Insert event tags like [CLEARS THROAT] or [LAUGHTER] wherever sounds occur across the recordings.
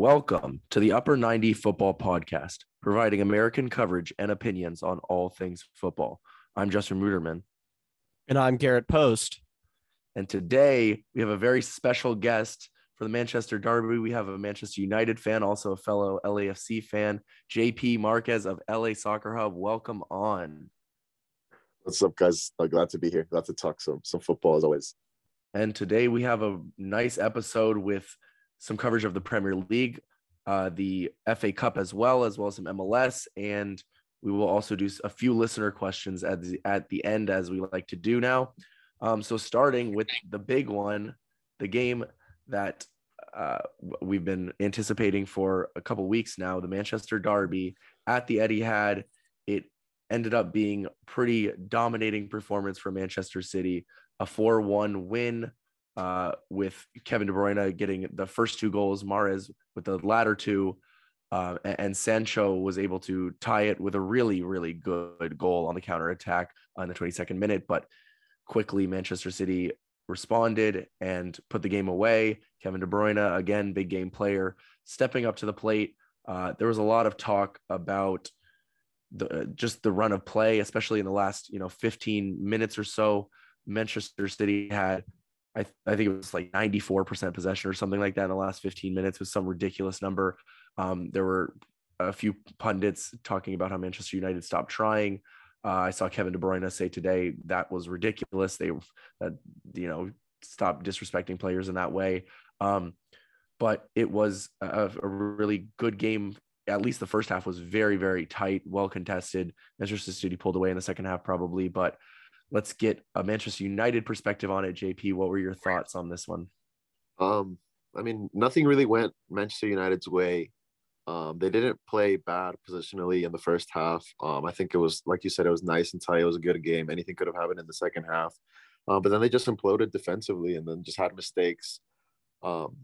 Welcome to the Upper 90 Football Podcast, providing American coverage and opinions on all things football. I'm Justin Ruderman. And I'm Garrett Post. And today we have a very special guest for the Manchester Derby. We have a Manchester United fan, also a fellow LAFC fan, JP Marquez of LA Soccer Hub. Welcome on. What's up, guys? Uh, glad to be here. Glad to talk some some football as always. And today we have a nice episode with some coverage of the Premier League, uh, the FA Cup as well, as well as some MLS, and we will also do a few listener questions at the at the end, as we like to do now. Um, so starting with the big one, the game that uh, we've been anticipating for a couple weeks now, the Manchester Derby at the Etihad. It ended up being pretty dominating performance for Manchester City, a 4-1 win uh, with Kevin De Bruyne getting the first two goals, Mahrez with the latter two, uh, and Sancho was able to tie it with a really, really good goal on the counter attack on the 22nd minute. But quickly, Manchester City responded and put the game away. Kevin De Bruyne, again, big game player, stepping up to the plate. Uh, there was a lot of talk about the just the run of play, especially in the last you know 15 minutes or so. Manchester City had I, I think it was like 94% possession or something like that in the last 15 minutes was some ridiculous number. Um, there were a few pundits talking about how Manchester United stopped trying. Uh, I saw Kevin De Bruyne say today that was ridiculous. They, uh, you know, stop disrespecting players in that way. Um, but it was a, a, really good game. At least the first half was very, very tight, well contested. Manchester City pulled away in the second half, probably, but let's get a Manchester United perspective on it. JP, what were your thoughts on this one? Um, I mean, nothing really went Manchester United's way. Um, they didn't play bad positionally in the first half. Um, I think it was like you said, it was nice and tight. It was a good game. Anything could have happened in the second half, uh, but then they just imploded defensively and then just had mistakes. Um,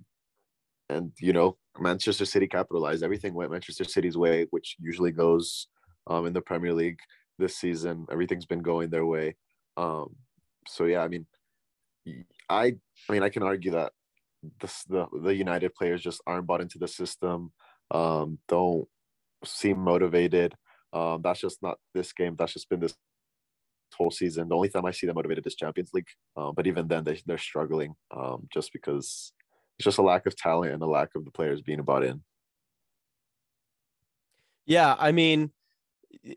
and you know, Manchester City capitalized. Everything went Manchester City's way, which usually goes um, in the Premier League this season. Everything's been going their way. Um, so yeah, I mean, I I mean I can argue that the the, the United players just aren't bought into the system, um, don't seem motivated. Um, that's just not this game. That's just been this whole season. The only time I see them motivated is Champions League. Um, but even then, they they're struggling um, just because it's just a lack of talent and a lack of the players being bought in. Yeah, I mean,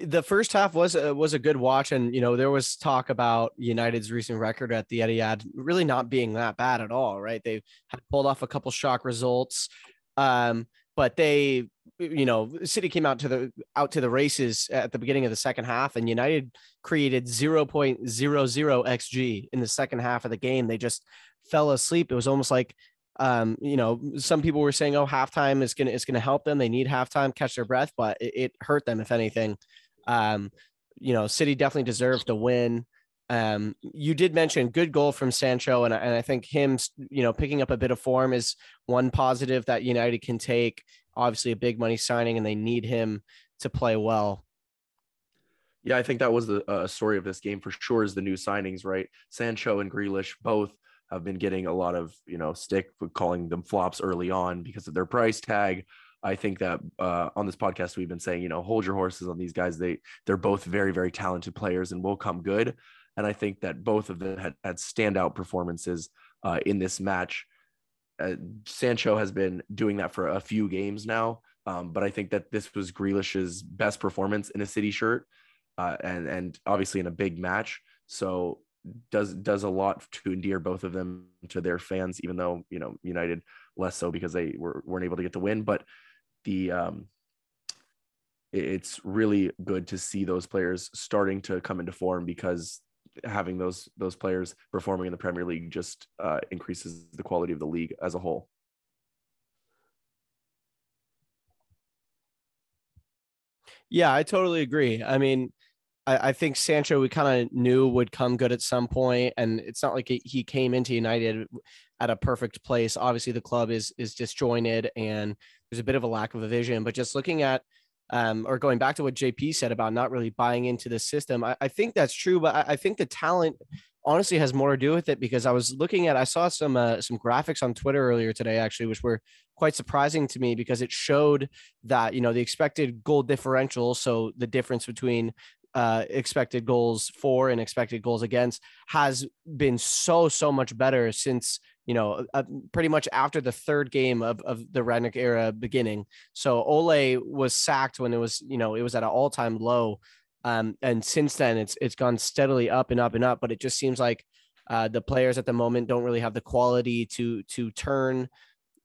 the first half was a, was a good watch, and you know there was talk about United's recent record at the Etihad really not being that bad at all. Right, they had pulled off a couple shock results, um, but they, you know, City came out to the out to the races at the beginning of the second half, and United created zero point zero zero xg in the second half of the game. They just fell asleep. It was almost like um, you know, some people were saying, "Oh, halftime is gonna is gonna help them. They need halftime, catch their breath," but it, it hurt them if anything. Um, you know, City definitely deserved to win. Um, you did mention good goal from Sancho, and, and I think him, you know, picking up a bit of form is one positive that United can take. Obviously, a big money signing, and they need him to play well. Yeah, I think that was the uh, story of this game for sure. Is the new signings, right? Sancho and Grealish both have been getting a lot of you know stick for calling them flops early on because of their price tag. I think that uh, on this podcast we've been saying you know hold your horses on these guys. They they're both very very talented players and will come good. And I think that both of them had, had standout performances uh, in this match. Uh, Sancho has been doing that for a few games now, um, but I think that this was Grealish's best performance in a City shirt, uh, and and obviously in a big match. So does does a lot to endear both of them to their fans, even though you know United less so because they were, weren't able to get the win. But the um, it's really good to see those players starting to come into form because having those those players performing in the Premier League just uh, increases the quality of the league as a whole. Yeah, I totally agree. I mean, I, I think Sancho we kind of knew would come good at some point, and it's not like he came into United at a perfect place. Obviously, the club is is disjointed, and there's a bit of a lack of a vision. But just looking at um, or going back to what JP said about not really buying into the system, I, I think that's true. But I, I, think the talent honestly has more to do with it because I was looking at, I saw some uh, some graphics on Twitter earlier today actually, which were quite surprising to me because it showed that you know the expected goal differential, so the difference between uh, expected goals for and expected goals against has been so so much better since you know uh, pretty much after the third game of, of the Rangnick era beginning. So Ole was sacked when it was you know it was at an all time low, um, and since then it's it's gone steadily up and up and up. But it just seems like uh, the players at the moment don't really have the quality to to turn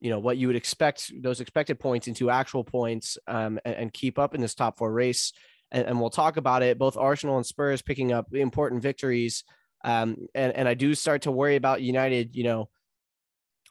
you know what you would expect those expected points into actual points um, and, and keep up in this top four race and, and we'll talk about it. Both Arsenal and Spurs picking up important victories. Um, and, and I do start to worry about United, you know,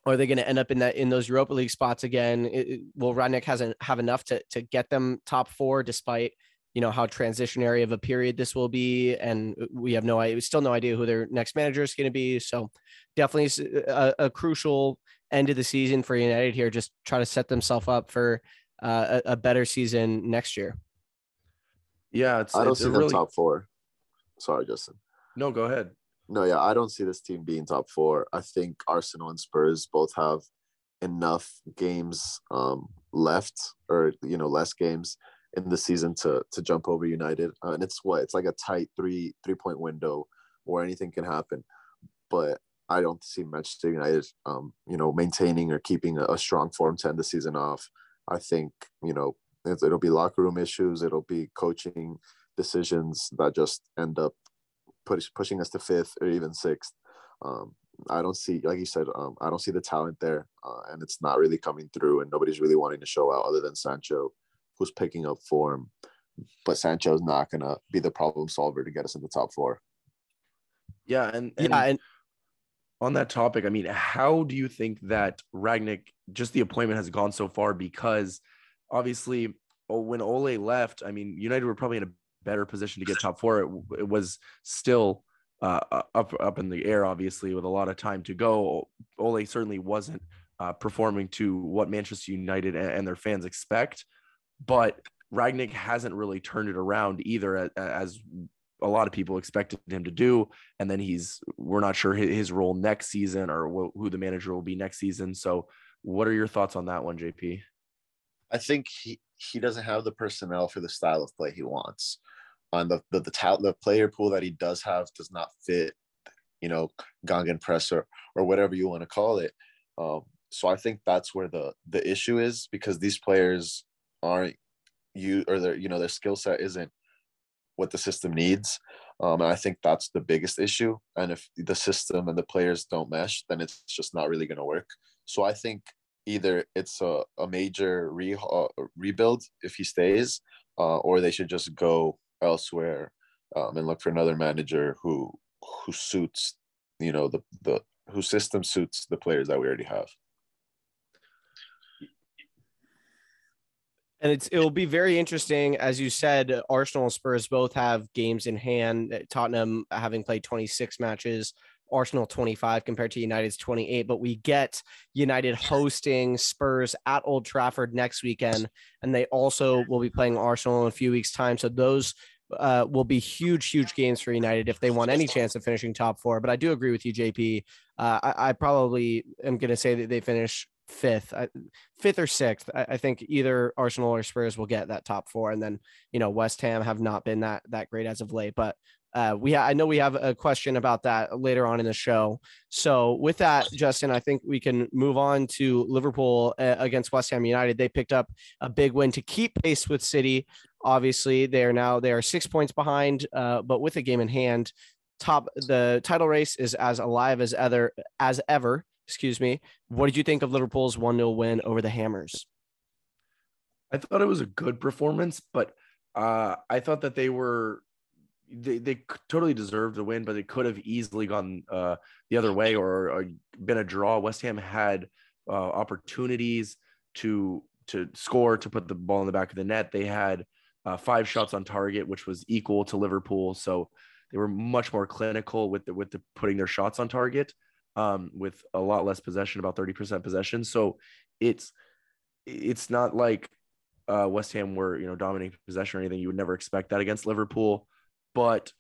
are they going to end up in that in those Europa League spots again? It, will Rangnick hasn't have enough to to get them top four, despite you know how transitionary of a period this will be, and we have no idea, still no idea who their next manager is going to be. So definitely a, a, crucial end of the season for United here. Just try to set themselves up for uh, a, a better season next year. Yeah, it's. I don't it's see them really... top four. Sorry, Justin. No, go ahead. No, yeah, I don't see this team being top four. I think Arsenal and Spurs both have enough games um, left, or you know, less games in the season to to jump over United. Uh, and it's what it's like a tight three three point window where anything can happen. But I don't see Manchester United, um, you know, maintaining or keeping a, a strong form to end the season off. I think you know It'll be locker room issues. It'll be coaching decisions that just end up push, pushing us to fifth or even sixth. Um, I don't see, like you said, um, I don't see the talent there, uh, and it's not really coming through. And nobody's really wanting to show out other than Sancho, who's picking up form. But Sancho's not gonna be the problem solver to get us in the top four. Yeah, and, and yeah, and on that topic, I mean, how do you think that Rangnick just the appointment has gone so far? Because obviously oh, when Ole left, I mean, United were probably in a better position to get top four. It, it was still uh, up up in the air, obviously, with a lot of time to go. Ole certainly wasn't uh, performing to what Manchester United and, and, their fans expect, but Rangnick hasn't really turned it around either, as, as a lot of people expected him to do. And then he's we're not sure his role next season or who the manager will be next season. So, what are your thoughts on that one, JP? I think he, he doesn't have the personnel for the style of play he wants. On the the the, the player pool that he does have does not fit, you know, Gegenpress or, or whatever you want to call it. Um, so I think that's where the the issue is because these players aren't you or their you know their skill set isn't what the system needs. Um, and I think that's the biggest issue. And if the system and the players don't mesh, then it's just not really going to work. So I think either it's a, a major re, uh, rebuild if he stays, uh, or they should just go elsewhere um, and look for another manager who who suits you know the the whose system suits the players that we already have. And it's it will be very interesting, as you said. Arsenal and Spurs both have games in hand. Tottenham having played 26 matches, Arsenal 25 compared to United's 28, but we get United hosting Spurs at Old Trafford next weekend, and they also will be playing Arsenal in a few weeks' time. So those uh, will be huge, huge games for United if they want any chance of finishing top four. But I do agree with you, JP. Uh, I, I, probably am going to say that they finish fifth, fifth or sixth. I, I, think either Arsenal or Spurs will get that top four, and then you know West Ham have not been that that great as of late. But uh, we ha- I know we have a question about that later on in the show. So with that, Justin, I think we can move on to Liverpool uh, against West Ham United. They picked up a big win to keep pace with City. Obviously, they are now they are six points behind, uh, but with a game in hand, top the title race is as alive as ever as ever. Excuse me. What did you think of Liverpool's one 0 win over the Hammers? I thought it was a good performance, but uh, I thought that they were they, they totally deserved the win, but it could have easily gone uh, the other way or, or, been a draw. West Ham had uh, opportunities to to score to put the ball in the back of the net. They had uh, five shots on target, which was equal to Liverpool. So they were much more clinical with the with the putting their shots on target, um, with a lot less possession, about thirty percent possession. So it's it's not like uh, West Ham were you know dominating possession or anything. You would never expect that against Liverpool, but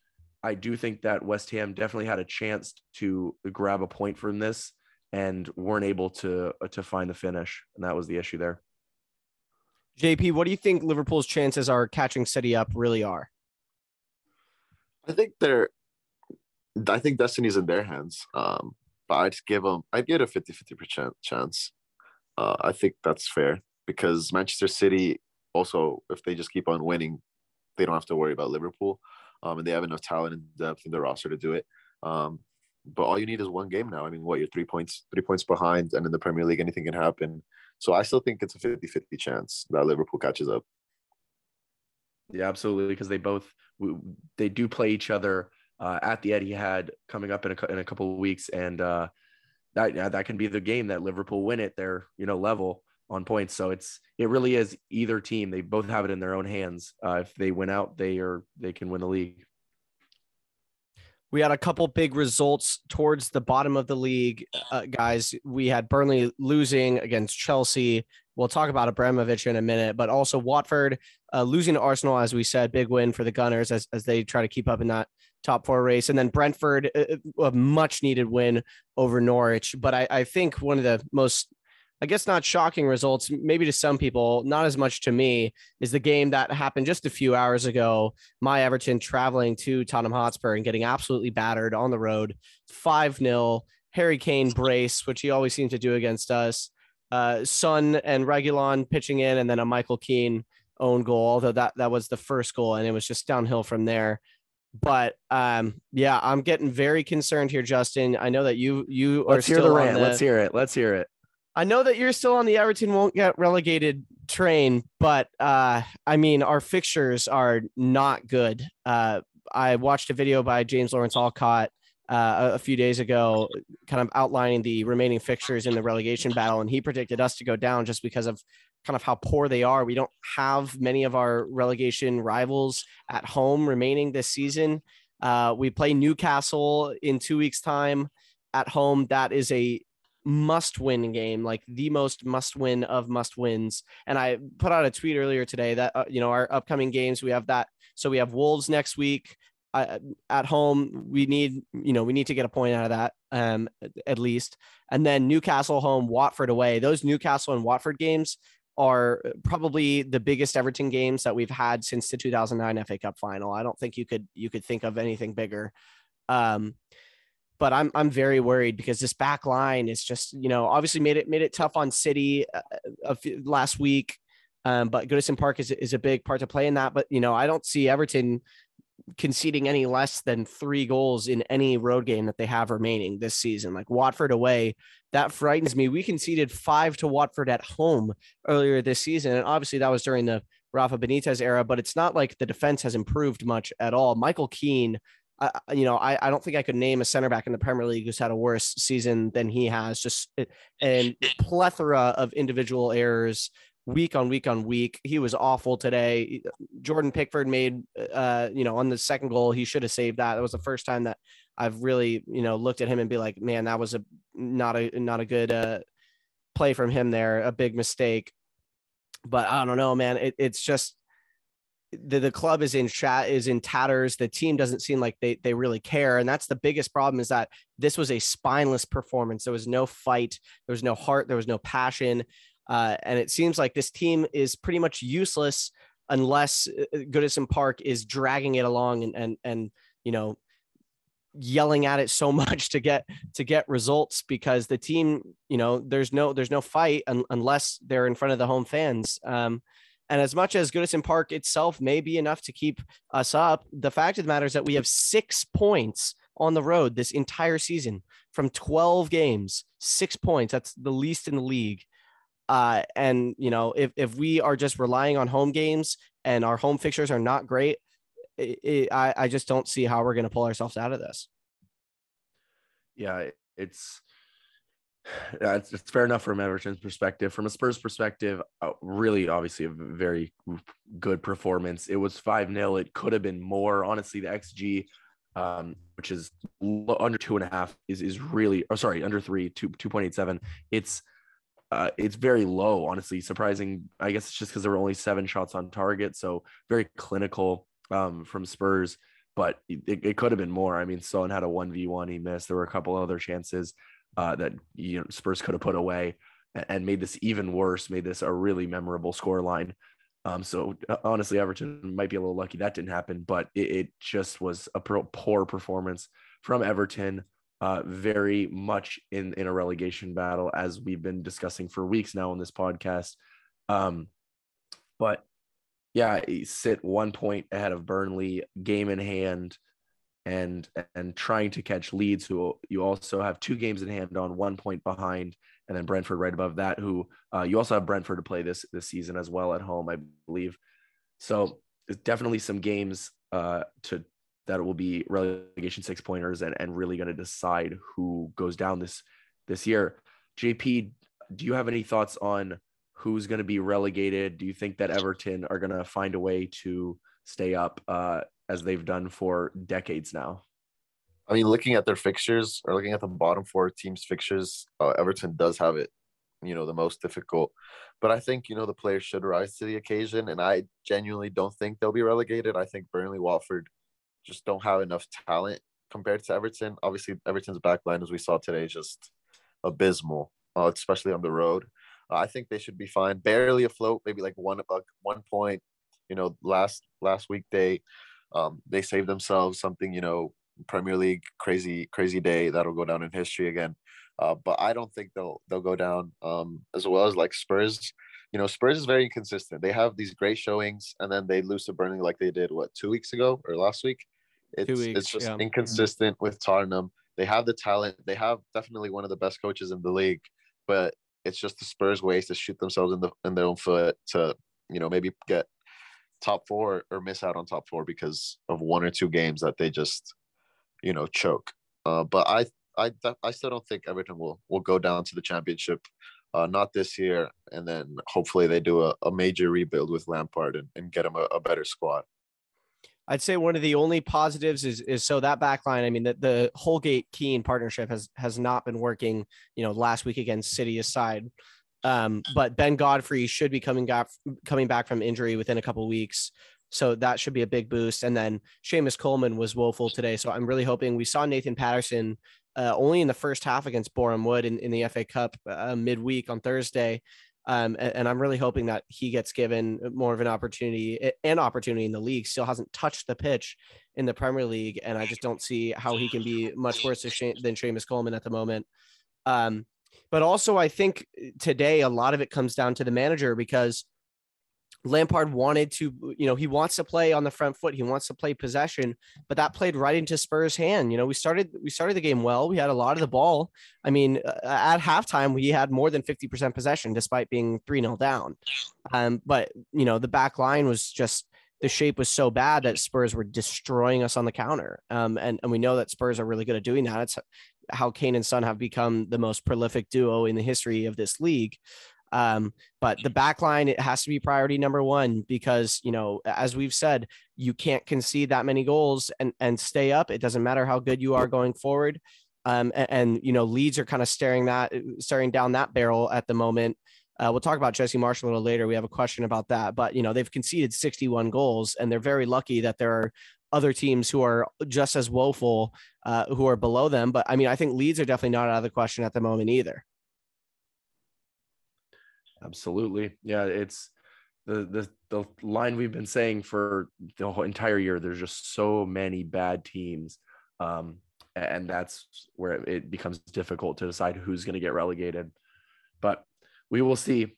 I do think that West Ham definitely had a chance to grab a point from this and weren't able to uh, to find the finish, and that was the issue there. JP, what do you think Liverpool's chances are catching City up really are? I think they're. I think destiny's in their hands. Um, but I'd give them. I'd get a 50-50% chance. Uh, I think that's fair because Manchester City also, if they just keep on winning, they don't have to worry about Liverpool, um, and they have enough talent and depth in their roster to do it. Um, but all you need is one game now. I mean, what you're three points, three points behind, and in the Premier League, anything can happen. So I still think it's a 50-50 chance that Liverpool catches up. Yeah, absolutely, because they both they do play each other uh, at the Etihad coming up in a, in a couple of weeks, and uh, that that can be the game that Liverpool win it. They're you know level on points, so it's it really is either team. They both have it in their own hands. Uh, if they win out, they are they can win the league. We had a couple big results towards the bottom of the league, uh, guys. We had Burnley losing against Chelsea. We'll talk about Abramovich in a minute, but also Watford uh, losing to Arsenal, as we said, big win for the Gunners as, as they try to keep up in that top four race. And then Brentford, a, a much needed win over Norwich. But I, I think one of the most I guess not shocking results, maybe to some people, not as much to me, is the game that happened just a few hours ago. My Everton traveling to Tottenham Hotspur and getting absolutely battered on the road, 5 0. Harry Kane brace, which he always seems to do against us. Uh, Son and Reguilon pitching in, and then a Michael Keane own goal, although that, that was the first goal, and it was just downhill from there but um yeah i'm getting very concerned here justin i know that you you are. let's hear the rant the, let's hear it let's hear it I know that you're still on the Everton won't get relegated train, but uh, I mean, our fixtures are not good. Uh, I watched a video by James Lawrence Alcott uh, a few days ago, kind of outlining the remaining fixtures in the relegation battle, and he predicted us to go down just because of kind of how poor they are. We don't have many of our relegation rivals at home remaining this season. Uh, we play Newcastle in two weeks' time at home. That is a must win game, like the most must win of must wins. And I put out a tweet earlier today that, uh, you know, our upcoming games, we have that. So we have Wolves next week uh, at home. We need, you know, we need to get a point out of that um, at least. And then Newcastle home, Watford away. Those Newcastle and Watford games are probably the biggest Everton games that we've had since the 2009 FA Cup final. I don't think you could you could think of anything bigger. Um, but I'm I'm very worried because this back line is just you know obviously made it made it tough on City uh, last week, um, but Goodison Park is is a big part to play in that. But you know I don't see Everton conceding any less than three goals in any road game that they have remaining this season. Like Watford away, that frightens me. We conceded five to Watford at home earlier this season, and obviously that was during the Rafa Benitez era. But it's not like the defense has improved much at all. Michael Keane uh, you know, I, I don't think I could name a center back in the Premier League who's had a worse season than he has. Just and [LAUGHS] plethora of individual errors week on week on week. He was awful today. Jordan Pickford made, uh, you know, on the second goal, he should have saved that. That was the first time that I've really, you know, looked at him and be like, man, that was a not a not a good uh, play from him there, a big mistake. But I don't know, man. It, it's just the, the club is in chat is in tatters. The team doesn't seem like they they really care. And that's the biggest problem is that this was a spineless performance. There was no fight. There was no heart. There was no passion. Uh, and it seems like this team is pretty much useless unless uh, Goodison Park is dragging it along and and and you know yelling at it so [LAUGHS] much to get to get results because the team you know there's no there's no fight un- unless they're in front of the home fans. Um, and as much as Goodison Park itself may be enough to keep us up, the fact of the matter is that we have six points on the road this entire season from 12 games, six points. That's the least in the league. Uh, and you know, if if we are just relying on home games and our home fixtures are not great, it, it, I I just don't see how we're going to pull ourselves out of this. Yeah, it's yeah, it's, fair enough from Everton's perspective. From a Spurs perspective, uh, really, obviously, a very good performance. It was 5 0. It could have been more. Honestly, the XG, um, which is under two and a half, is, is really, oh, sorry, under three, two, 2.87. It's uh, it's very low, honestly. Surprising. I guess it's just because there were only seven shots on target. So very clinical um, from Spurs, but it, it could have been more. I mean, Son had a 1v1 he missed. There were a couple other chances uh, that you know Spurs could have put away and made this even worse, made this a really memorable score line. Um, so uh, honestly, Everton might be a little lucky that didn't happen, but it, it just was a poor performance from Everton. Uh, very much in in a relegation battle, as we've been discussing for weeks now on this podcast. Um, but yeah, sit one point ahead of Burnley, game in hand, and and trying to catch Leeds, who you also have two games in hand on, one point behind, and then Brentford right above that. Who uh, you also have Brentford to play this this season as well at home, I believe. So there's definitely some games uh, to that will be relegation six pointers and, and really going to decide who goes down this this year. JP, do you have any thoughts on who's going to be relegated? Do you think that Everton are going to find a way to stay up uh, as they've done for decades now? I mean, looking at their fixtures or looking at the bottom four teams' fixtures, uh, Everton does have it, you know, the most difficult. But I think you know the players should rise to the occasion, and I genuinely don't think they'll be relegated. I think Burnley, Watford, just don't have enough talent compared to Everton. Obviously, Everton's backline, as we saw today, is just abysmal, uh, especially on the road. Uh, I think they should be fine, barely afloat, maybe like one uh, one point. You know, last last weekday, um, they saved themselves something. You know, Premier League crazy crazy day that'll go down in history again. Uh, but I don't think they'll they'll go down um, as well as like Spurs. You know, Spurs is very inconsistent. They have these great showings, and then they lose to Burnley like they did what two weeks ago or last week. It's weeks, it's just yeah. inconsistent with Tottenham. They have the talent. They have definitely one of the best coaches in the league, but it's just the Spurs ways to shoot themselves in the in their own foot to you know maybe get top four or miss out on top four because of one or two games that they just you know choke. Uh, but I I I still don't think Everton will will go down to the championship. Uh, not this year, and then hopefully they do a, a major rebuild with Lampard and, and get them a, a better squad. I'd say one of the only positives is is so that backline. I mean, the, the Holgate Keane partnership has has not been working. You know, last week against City aside, um, but Ben Godfrey should be coming back coming back from injury within a couple weeks, so that should be a big boost. And then Seamus Coleman was woeful today, so I'm really hoping we saw Nathan Patterson uh, only in the first half against Boreham Wood in, in the FA Cup uh, midweek on Thursday. Um, and, and, I'm really hoping that he gets given more of an opportunity, an opportunity in the league. Still hasn't touched the pitch in the Premier League, and I just don't see how he can be much worse than Seamus Coleman at the moment. Um, but also, I think today a lot of it comes down to the manager because Lampard wanted to, you know, he wants to play on the front foot. He wants to play possession, but that played right into Spurs' hand. You know, we started we started the game well. We had a lot of the ball. I mean, uh, at halftime we had more than 50% possession despite being 3-0 down. Um, but you know, the back line was just the shape was so bad that Spurs were destroying us on the counter. Um, and, and we know that Spurs are really good at doing that. It's how Kane and Son have become the most prolific duo in the history of this league. Um, but the back line, it has to be priority number one because, you know, as we've said, you can't concede that many goals and, and stay up. It doesn't matter how good you are going forward. Um, and, and, you know, Leeds are kind of staring that, staring down that barrel at the moment. Uh, we'll talk about Jesse Marsch a little later. We have a question about that, but you know they've conceded 61 goals, and they're very lucky that there are other teams who are just as woeful, uh, who are below them. But I mean, I think Leeds are definitely not out of the question at the moment either. Absolutely. Yeah, it's the the the line we've been saying for the whole entire year. There's just so many bad teams, um, and that's where it becomes difficult to decide who's going to get relegated. But we will see.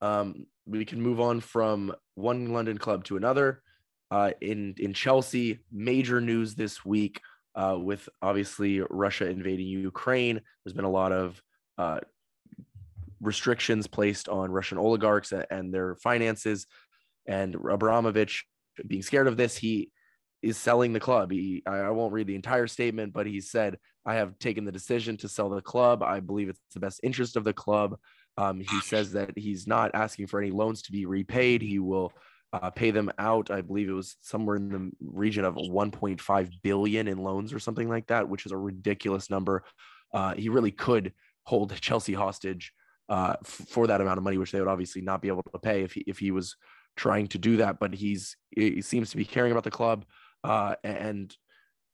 Um, we can move on from one London club to another. Uh, in in Chelsea, major news this week uh, with obviously Russia invading Ukraine. There's been a lot of uh, restrictions placed on Russian oligarchs and their finances. And Abramovich, being scared of this, he is selling the club. He, I won't read the entire statement, but he said, I have taken the decision to sell the club. I believe it's the best interest of the club. Um, he says that he's not asking for any loans to be repaid. He will uh, pay them out. I believe it was somewhere in the region of 1.5 billion in loans or something like that, which is a ridiculous number. Uh, he really could hold [LAUGHS] Chelsea hostage uh, f- for that amount of money, which they would obviously not be able to pay if he if he was trying to do that. But he's he seems to be caring about the club, uh, and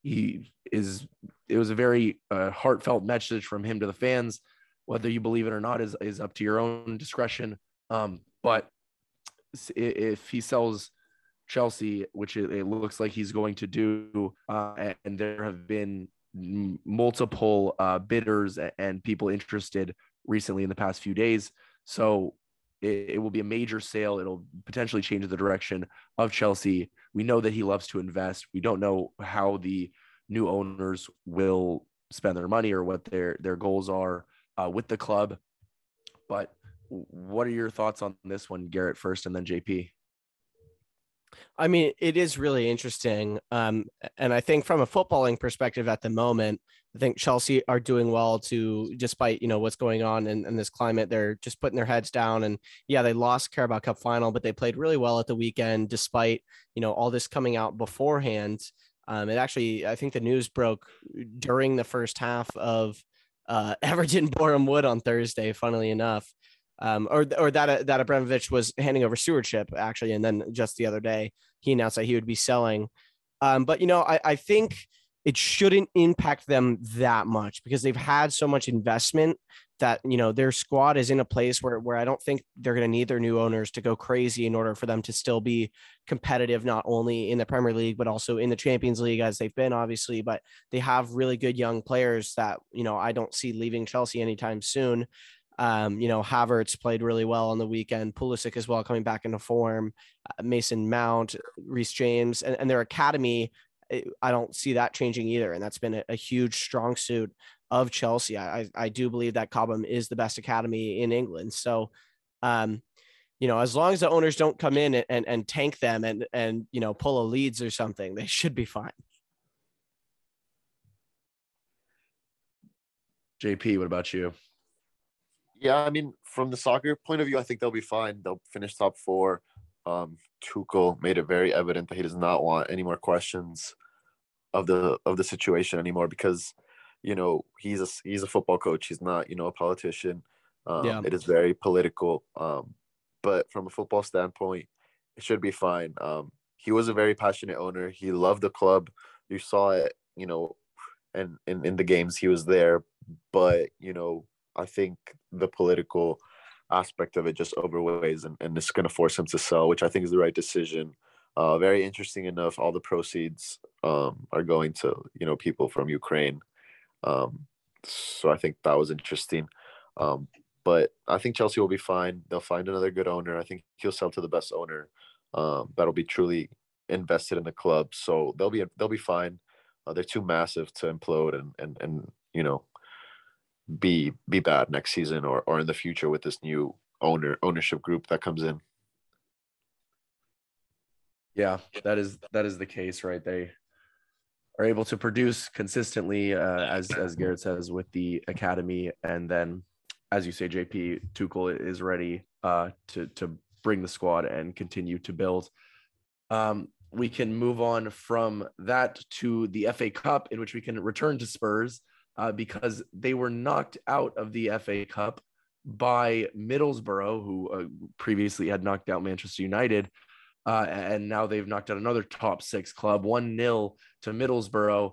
he is. It was a very uh, heartfelt message from him to the fans. Whether you believe it or not is is up to your own discretion. Um, but if he sells Chelsea, which it, looks like he's going to do, uh, and there have been multiple uh, bidders and people interested recently in the past few days. So it, it, will be a major sale. It'll potentially change the direction of Chelsea. We know that he loves to invest. We don't know how the new owners will spend their money or what their their goals are uh, with the club. But what are your thoughts on this one, Garrett first, and then JP? I mean, it is really interesting. Um, and I think from a footballing perspective at the moment, I think Chelsea are doing well to, despite, you know, what's going on in, in this climate, they're just putting their heads down and yeah, they lost Carabao Cup final, but they played really well at the weekend, despite, you know, all this coming out beforehand. Um, it actually, I think the news broke during the first half of uh, [LAUGHS] Everton Boreham Wood on Thursday, funnily enough um, or or that uh, that Abramovich was handing over stewardship actually, and then just the other day he announced that he would be selling. Um, but you know, I, I think it shouldn't impact them that much because they've had so much investment that you know their squad is in a place where where I don't think they're going to need their new owners to go crazy in order for them to still be competitive not only in the Premier League but also in the Champions League as they've been obviously but they have really good young players that you know I don't see leaving Chelsea anytime soon um, you know, Havertz played really well on the weekend. Pulisic as well coming back into form. Uh, Mason Mount, Reece James, and, and their academy. Eh, I don't see that changing either, and that's been a, a huge strong suit of Chelsea. I, I do believe that Cobham is the best academy in England. So, um, you know, as long as the owners don't come in and, and, and tank them and and you know pull a Leeds or something, they should be fine. JP, what about you? Yeah, I mean, from the soccer point of view, I think they'll be fine. They'll finish top four. Um, Tuchel made it very evident that he does not want any more questions of the of the situation anymore because, you know, he's a he's a football coach. He's not, you know, a politician. Um, yeah. It is very political. Um, but from a football standpoint, it should be fine. Um, he was a very passionate owner. He loved the club. You saw it, you know, and in, in the games he was there. But you know, I think the political aspect of it just overweighs and, and it's going to force him to sell, which I think is the right decision. Uh, very interesting enough, all the proceeds um, are going to you know people from Ukraine, um, so I think that was interesting. Um, but I think Chelsea will be fine. They'll find another good owner. I think he'll sell to the best owner um, that'll be truly invested in the club. So they'll be they'll be fine. Uh, they're too massive to implode and and and you know be be bad next season or or in the future with this new owner ownership group that comes in. Yeah, that is that is the case, right? They are able to produce consistently, uh, as as Garrett says, with the academy, and then, as you say, JP Tuchel is ready uh, to to bring the squad and continue to build. Um, we can move on from that to the FA Cup, in which we can return to Spurs uh, because they were knocked out of the FA Cup by Middlesbrough, who uh, previously had knocked out Manchester United. Uh, and now they've knocked out another top six club, 1 0 to Middlesbrough.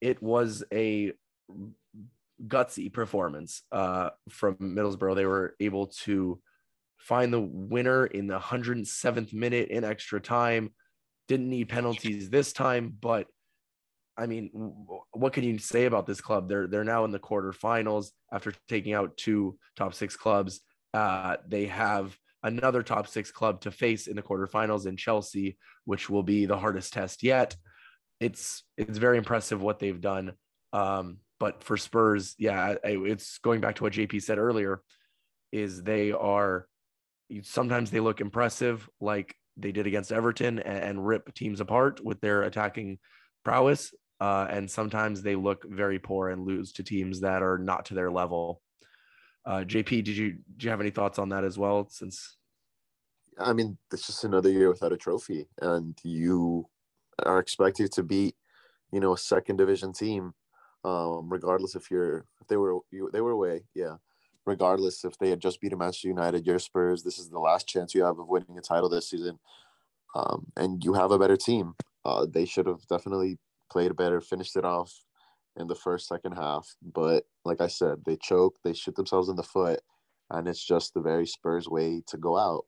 It was a gutsy performance uh, from Middlesbrough. They were able to find the winner in the 107th minute in extra time. Didn't need penalties this time, but I mean, what can you say about this club? They're they're now in the quarterfinals after taking out two top six clubs. Uh, they have another top six club to face in the quarterfinals in Chelsea, which will be the hardest test yet. It's it's very impressive what they've done. Um, but for Spurs, yeah, it's going back to what JP said earlier. Is they are sometimes they look impressive, like they did against Everton, and, and rip teams apart with their attacking prowess uh, and sometimes they look very poor and lose to teams that are not to their level. Uh, JP, did you do you have any thoughts on that as well? Since I mean, it's just another year without a trophy, and you are expected to beat, you know, a second division team, um, regardless if you're if they were you, they were away, yeah, regardless if they had just beaten Manchester United, your Spurs, this is the last chance you have of winning a title this season. Um, and you have a better team. Uh, they should have definitely played better, finished it off in the first, second half. But like I said, they choked, they shoot themselves in the foot, and it's just the very Spurs way to go out.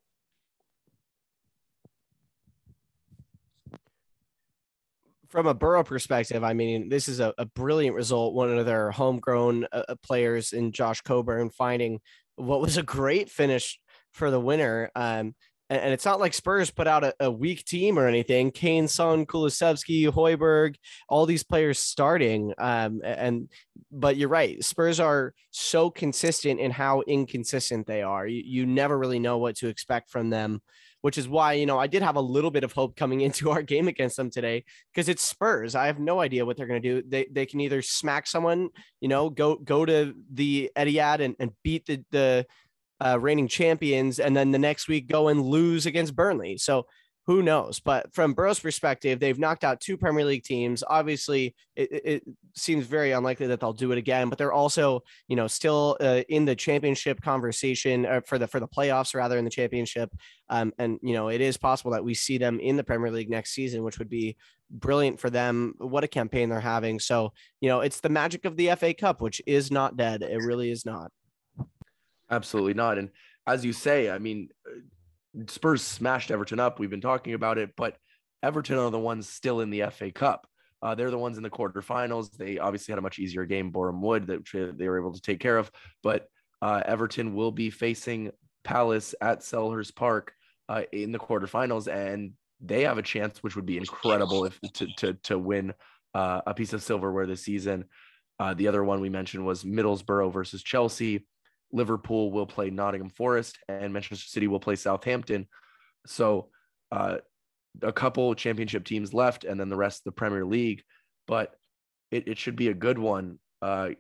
from a Borough perspective, I mean, this is a, a brilliant result. One of their homegrown uh, uh, players in Josh Coburn finding what was a great finish for the winner. Um, and, and, it's not like Spurs put out a, a weak team or anything. Kane, Son, Kulusevski, Højbjerg, all these players starting. Um, and but you're right, Spurs are so consistent in how inconsistent they are. You, you never really know what to expect from them which is why, you know, I did have a little bit of hope coming [LAUGHS] into our game against them today because it's Spurs. I have no idea what they're going to do. They, they can either smack someone, you know, go go to the Etihad and, and beat the, the uh, reigning champions and then the next week go and lose against Burnley. So who knows? But from Borough's perspective, they've knocked out two Premier League teams. Obviously, it, it seems very unlikely that they'll do it again. But they're also, you know, still uh, in the championship conversation uh, for the for the playoffs, rather in the championship. Um, and you know, it is possible that we see them in the Premier League next season, which would be brilliant for them. What a campaign they're having! So, you know, it's the magic of the FA Cup, which is not dead. It really is not. Absolutely not. And as you say, I mean Spurs smashed Everton up. We've been talking about it, but Everton are the ones still in the FA Cup. Uh, they're the ones in the quarterfinals. They obviously had a much easier game, Boreham Wood, that they were able to take care of. But uh, Everton will be facing Palace at Selhurst Park uh, in the quarterfinals, and they have a chance, which would be incredible if to to to win uh, a piece of silverware this season. Uh, the other one we mentioned was Middlesbrough versus Chelsea. Liverpool will play Nottingham Forest, and Manchester City will play Southampton. So, uh, a couple championship teams left, and then the rest of the Premier League. But it, it should be a good one uh,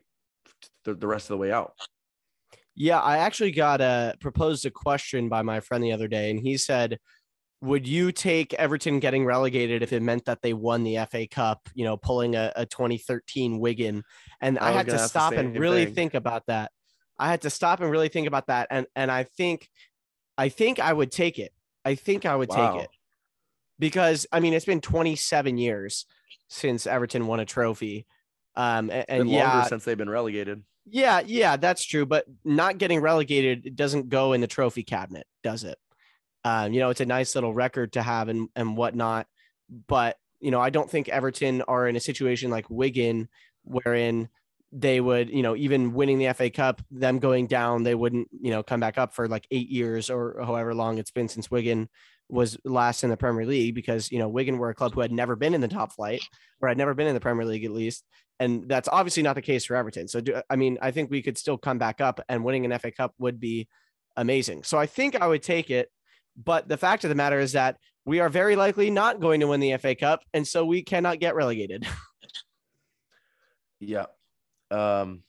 the, the rest of the way out. Yeah, I actually got a proposed a question by my friend the other day, and he said, "Would you take Everton getting relegated if it meant that they won the FA Cup? You know, pulling a, a 2013 Wigan?" And I, I had to stop and really thing. think about that. I had to stop and really think about that. And and I think I think I would take it. I think I would wow. take it. Because I mean it's been 27 years since Everton won a trophy. Um and, and yeah, since they've been relegated. Yeah, yeah, that's true. But not getting relegated it doesn't go in the trophy cabinet, does it? Um, you know, it's a nice little record to have and and whatnot. But you know, I don't think Everton are in a situation like Wigan, wherein they would, you know, even winning the FA Cup, them going down, they wouldn't, you know, come back up for like eight years or however long it's been since Wigan was last in the Premier League because, you know, Wigan were a club who had never been in the top flight or had never been in the Premier League at least. And that's obviously not the case for Everton. So, do, I mean, I think we could still come back up and winning an FA Cup would be amazing. So I think I would take it. But the fact of the matter is that we are very likely not going to win the FA Cup. And so we cannot get relegated. [LAUGHS] yeah um,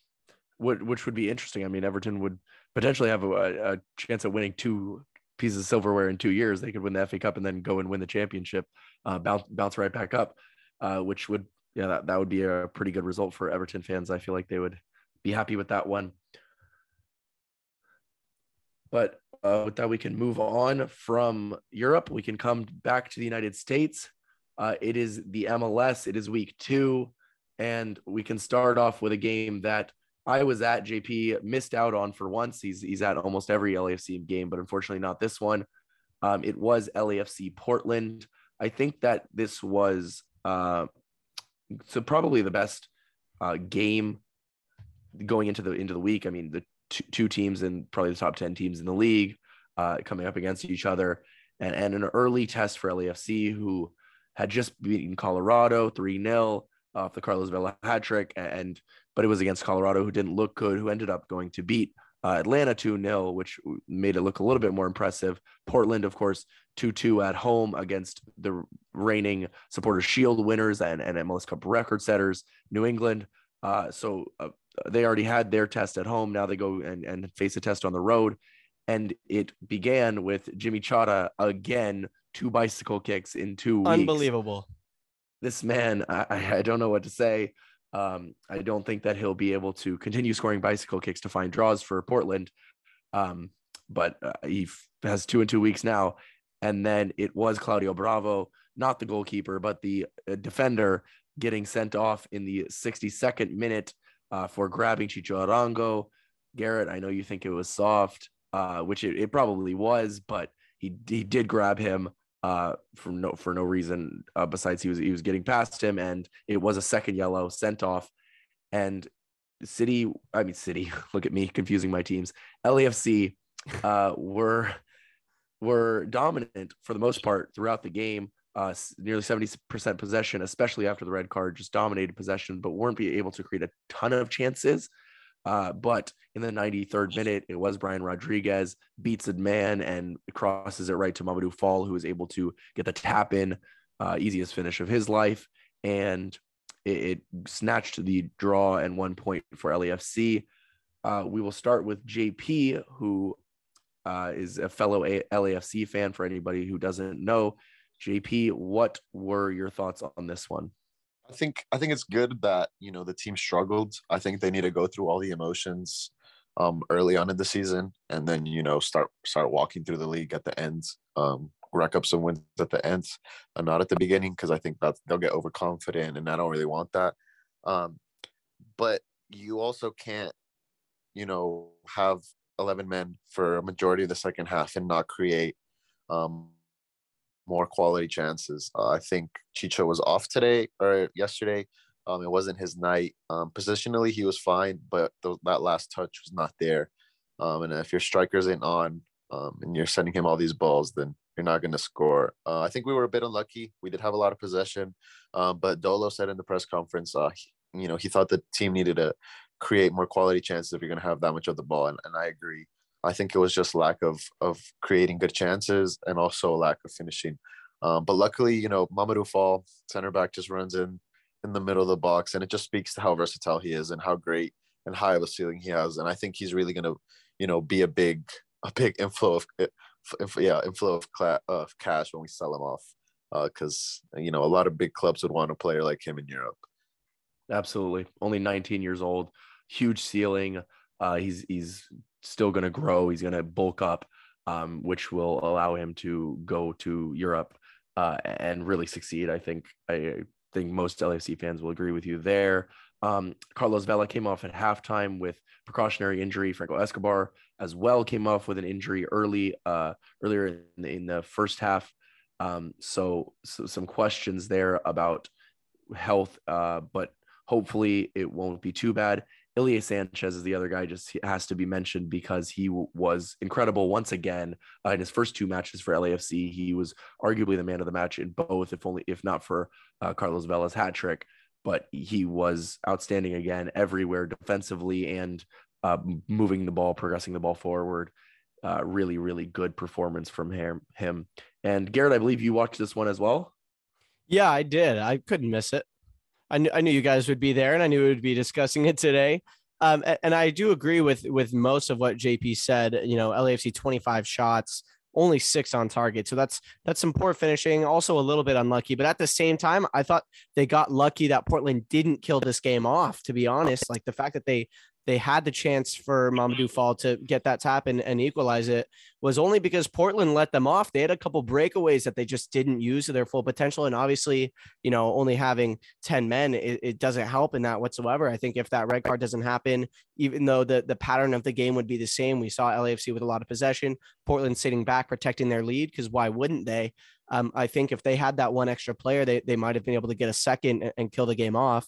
which would be interesting. I mean, Everton would potentially have a, a, chance of winning two pieces of silverware in two years. They could win the FA Cup and then go and win the championship, uh, bounce bounce right back up, uh, which would yeah that, that would be a pretty good result for Everton fans. I feel like they would be happy with that one. But uh, with that, we can move on from Europe. We can come back to the United States. Uh, it is the MLS. It is week two. And we can start off with a game that I was at. JP missed out on for once. He's he's at almost every LAFC game, but unfortunately not this one. Um, it was LAFC Portland. I think that this was uh, so probably the best uh, game going into the into the week. I mean, the two, two teams and probably the top ten teams in the league uh, coming up against each other, and and an early test for LAFC who had just beaten Colorado three 0 off the Carlos Vela hat trick, and but it was against Colorado, who didn't look good, who ended up going to beat uh, Atlanta 2 0, which made it look a little bit more impressive. Portland, of course, 2 2 at home against the reigning Supporters Shield winners and, and MLS Cup record setters, New England. Uh, so uh, they already had their test at home. Now they go and, and face a test on the road. And it began with Yimmi Chara again, two bicycle kicks in two weeks. Unbelievable this man, I, I don't know what to say. Um, I don't think that he'll be able to continue scoring bicycle kicks to find draws for Portland. Um, but uh, he has two and two weeks now. And then it was Claudio Bravo, not the goalkeeper, but the uh, defender getting sent off in the 62nd minute uh, for grabbing Chicho Arango. Garrett, I know you think it was soft, uh, which it, it, probably was, but he he did grab him uh, for no for no reason uh, besides he was he was getting past him, and it was a second yellow sent off. And City, I mean City, [LAUGHS] look at me confusing my teams. LAFC uh, were were dominant for the most part throughout the game. Uh, nearly 70% possession, especially after the red card, just dominated possession, but weren't be able to create a ton of chances. Uh, but in the 93rd minute, it was Brian Rodriguez beats a man and crosses it right to Mamadou Fall, who was able to get the tap in, uh, easiest finish of his life. And it, it, snatched the draw and one point for LAFC. Uh, we will start with JP, who uh, is a fellow a- LAFC fan. For anybody who doesn't know, JP, what were your thoughts on this one? I think I think it's good that you know the team struggled. I think they need to go through all the emotions um, early on in the season, and then you know start start walking through the league at the end, um, rack up some wins at the end, and not at the beginning because I think that they'll get overconfident, and I don't really want that. Um, but you also can't, you know, have 11 men for a majority of the second half and not create um, more quality chances. Uh, I think Chicho was off today or yesterday. Um, it wasn't his night. Um, positionally, he was fine, but the, that last touch was not there. Um, and if your strikers ain't on um, and you're sending him all these balls, then you're not going to score. Uh, I think we were a bit unlucky. We did have a lot of possession, um, but Dolo said in the press conference, uh, he, you know, he thought the team needed to create more quality chances if you're going to have that much of the ball, and, and I agree. I think it was just lack of of creating good chances and also lack of finishing. Um, but luckily, you know, Mamadou Fall, center back, just runs in in the middle of the box, and it just speaks to how versatile he is and how great and high of a ceiling he has. And I think he's really going to, you know, be a big a big inflow of yeah inflow of, cla- of cash when we sell him off because uh, you know a lot of big clubs would want a player like him in Europe. Absolutely, only 19 years old, huge ceiling. Uh, he's he's still going to grow. He's going to bulk up, um, which will allow him to go to Europe uh, and really succeed. I think I think most LFC fans will agree with you there. Um, Carlos Vela came off at halftime with precautionary injury. Franco Escobar as well came off with an injury early, uh, earlier in the, in the first half. Um, so, so, some questions there about health, uh, but hopefully it won't be too bad. Ilie Sanchez is the other guy, just has to be mentioned because he w- was incredible once again uh, in his first two matches for LAFC. He was arguably the man of the match in both, if only if not for uh, Carlos Vela's hat trick. But he was outstanding again everywhere defensively and uh, moving the ball, progressing the ball forward. Uh, really, really good performance from him. Him and Garrett, I believe you watched this one as well. Yeah, I did. I couldn't miss it. I knew, I knew you guys would be there and I knew we would be discussing it today. Um, and I do agree with with most of what JP said. You know, LAFC 25 shots, only six on target. So that's that's some poor finishing, also a little bit unlucky. But at the same time, I thought they got lucky that Portland didn't kill this game off, to be honest. Like the fact that they they had the chance for Mamadou Fall to get that tap and, and equalize it was only because Portland let them off. They had a couple breakaways that they just didn't use to their full potential. And obviously, you know, only having 10 men, it, it doesn't help in that whatsoever. I think if that red card doesn't happen, even though the, the pattern of the game would be the same, we saw LAFC with a lot of possession, Portland sitting back, protecting their lead, because why wouldn't they? Um, I think if they had that one extra player, they, they might have been able to get a second and, and kill the game off.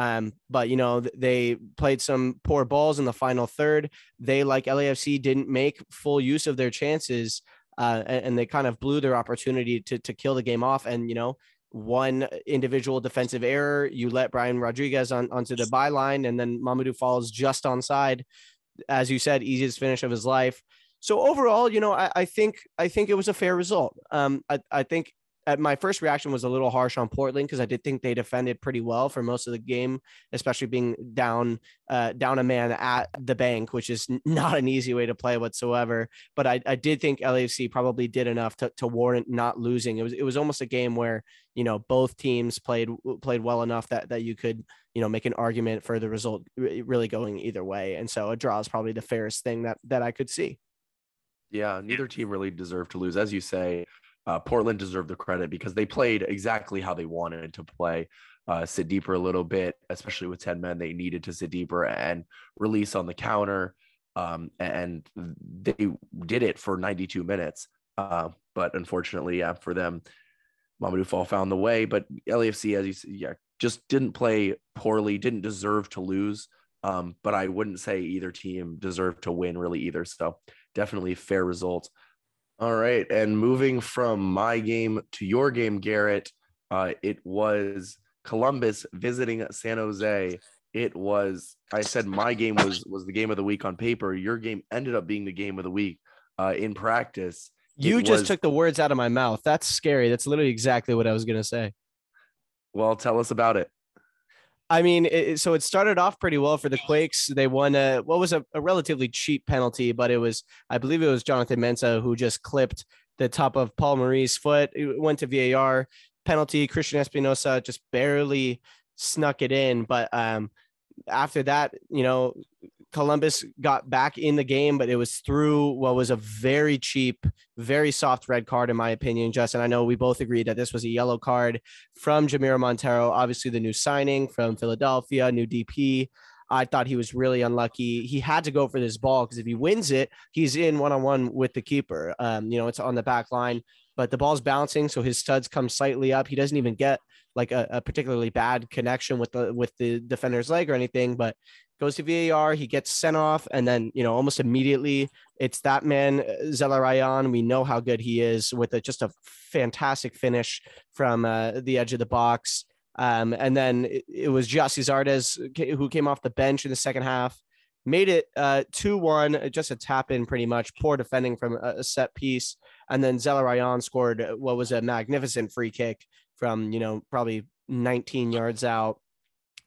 Um, but you know, they played some poor balls in the final third. They, like LAFC, didn't make full use of their chances, uh, and, and, they kind of blew their opportunity to to kill the game off. And you know, one individual defensive error, you let Brian Rodriguez on onto the byline, and then Mamadou Fall's just onside. As you said, easiest finish of his life. So overall, you know, I, I think I think it was a fair result. Um, I, I think my first reaction was a little harsh on Portland because I did think they defended pretty well for most of the game, especially being down uh, down a man at the bank, which is not an easy way to play whatsoever. But I, I did think LAFC probably did enough to, to warrant not losing. It was it was almost a game where you know both teams played played well enough that that you could you know make an argument for the result really going either way. And so a draw is probably the fairest thing that that I could see. Yeah, neither team really deserved to lose, as you say uh, Portland deserved the credit because they played exactly how they wanted to play. Uh, sit deeper a little bit, especially with 10 men. They needed to sit deeper and release on the counter. Um, and they did it for 92 minutes. Uh, but unfortunately, yeah, for them, Mamadou Fall found the way. But LAFC, as you yeah, just didn't play poorly, didn't deserve to lose. Um, but I wouldn't say either team deserved to win really either. So definitely fair result. All right. And moving from my game to your game, Garrett, uh, it was Columbus visiting San Jose. It was, I said my game was was the game of the week on paper. Your game ended up being the game of the week uh, in practice. You just took the words out of my mouth. That's scary. That's literally exactly what I was going to say. Well, tell us about it. I mean, it, so it started off pretty well for the Quakes. They won a what was a, a, relatively cheap penalty, but it was I believe it was Jonathan Mensah who just clipped the top of Paul Marie's foot. It went to VAR penalty. Cristian Espinoza just barely snuck it in, but um, after that, you know, Columbus got back in the game, but it was through what was a very cheap, very soft red card, in my opinion. Justin, I know we both agreed that this was a yellow card from Jamiro Monteiro, obviously the new signing from Philadelphia, new DP. I thought he was really unlucky. He had to go for this ball because if he wins it, he's in one on one with the keeper. Um, you know, it's on the back line, but the ball's bouncing, so his studs come slightly up. He doesn't even get like a, a particularly bad connection with the with the defender's leg or anything, but goes to VAR, he gets sent off, and then you know almost immediately it's that man Zelarayán. We know how good he is with a, just a fantastic finish from uh, the edge of the box. Um, and then it, it was Gyasi Zardes who came off the bench in the second half, made it uh, 2 1, just a tap in pretty much, poor defending from a, set piece. And then Zelarayán scored what was a magnificent free kick from, you know, probably 19 yards out.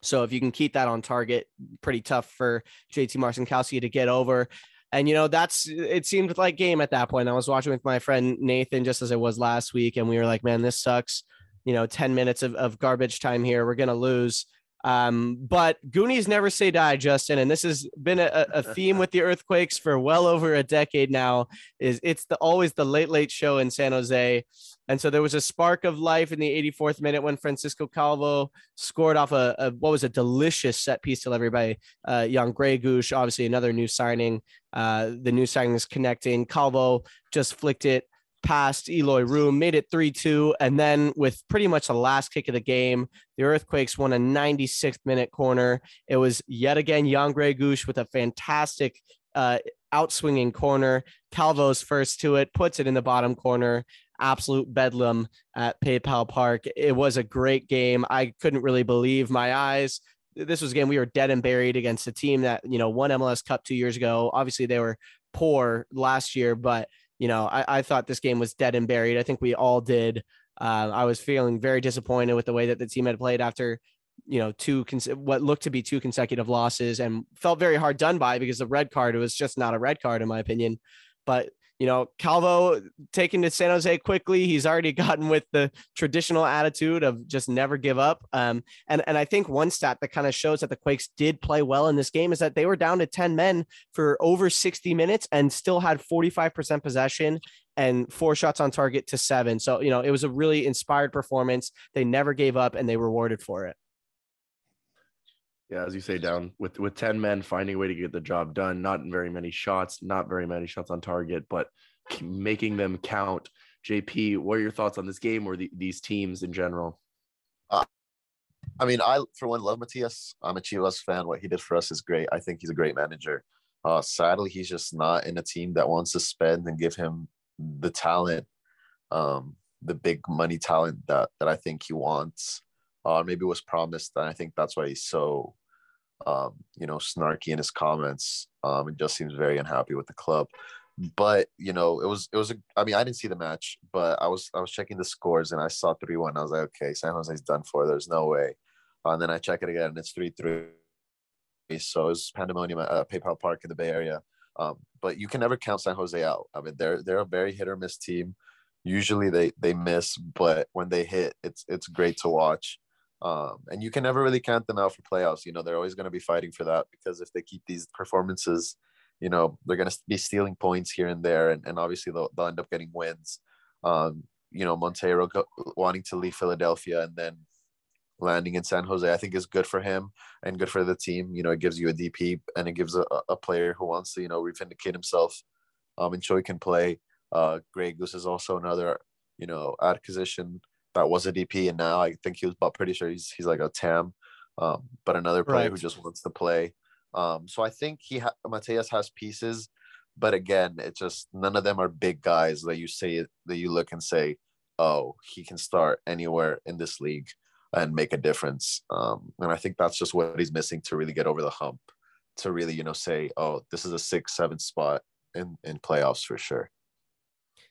So if you can keep that on target, pretty tough for JT Marcinkowski to get over. And you know, that's it seemed like game at that point. I was watching with my friend Nathan just as it was last week, and we were like, man, this sucks. You know, 10 minutes of, of garbage time here. We're gonna lose. Um, but Goonies never say die, Justin, and this has been a, a theme with the earthquakes for well over a decade now. Is it's the always the late late show in San Jose, and so there was a spark of life in the 84th minute when Francisco Calvo scored off a, a what was a delicious set piece to everybody. Uh, Gray Gregus, obviously another new signing. Uh, the new signing is connecting. Calvo just flicked it past Eloy Room, made it 3 2. And then, with pretty much the last kick of the game, the Earthquakes won a 96th minute corner. It was yet again Jan Gregus with a fantastic uh, outswinging corner. Calvo's first to it, puts it in the bottom corner. Absolute bedlam at PayPal Park. It was a great game. I couldn't really believe my eyes. This was a game we were dead and buried against a team that, you know, won MLS Cup two years ago. Obviously, they were poor last year, but you know, I, I thought this game was dead and buried. I think we all did. Uh, I was feeling very disappointed with the way that the team had played after, you know, two cons- what looked to be two consecutive losses, and felt very hard done by because the red card was just not a red card in my opinion. But you know, Calvo taken to San Jose quickly. He's already [LAUGHS] gotten with the traditional attitude of just never give up. Um, and, and I think one stat that kind of shows that the Quakes did play well in this game is that they were down to 10 men for over 60 minutes and still had 45% possession and four shots on target to seven. So, you know, it was a really inspired performance. They never gave up and they rewarded for it yeah, as you say, down with with ten men finding a way to get the job done. Not very many shots, not very many shots on target, but making them count. JP, what are your thoughts on this game or the, these teams in general? Uh, I mean, I for one love Matias. I'm a Chivas fan. What he did for us is great. I think he's a great manager. Uh, sadly, he's just not in a team that wants to spend and give him the talent, um, the big money talent that that I think he wants, or uh, maybe was promised. And I think that's why he's so um, you know, snarky in his comments um, and just seems very unhappy with the club. but you know, it was it was a. I mean, I didn't see the match, but I was I was checking the scores and I saw three one. I was like, okay, San Jose's done for. There's no way. Uh, and then I check it again, and it's three three. So it's pandemonium at uh, PayPal Park in the Bay Area. Um, but you can never count San Jose out. I mean, they're they're a very hit or miss team. Usually they they miss, but when they hit, it's it's great to watch. Um, and you can never really count them out for playoffs. You know, they're always going to be fighting for that because if they keep these performances you know they're going to be stealing points here and there and, and obviously they'll, they'll end up getting wins um, you know Monteiro go, wanting to leave philadelphia and then landing in san jose i think is good for him and good for the team you know it gives you a dp and it gives a, a player who wants to you know revindicate himself um, and Choi can play uh, Gregus is also another you know acquisition that was a dp and now i think he was but pretty sure he's, he's like a tam um, but another player right. who just wants to play um, so I think he ha- Matias has pieces, but again, it's just none of them are big guys that you say that you look and say, oh, he can start anywhere in this league and make a difference. Um, and I think that's just what he's missing to really get over the hump, to really you know say, oh, this is a six, seven spot in in playoffs for sure.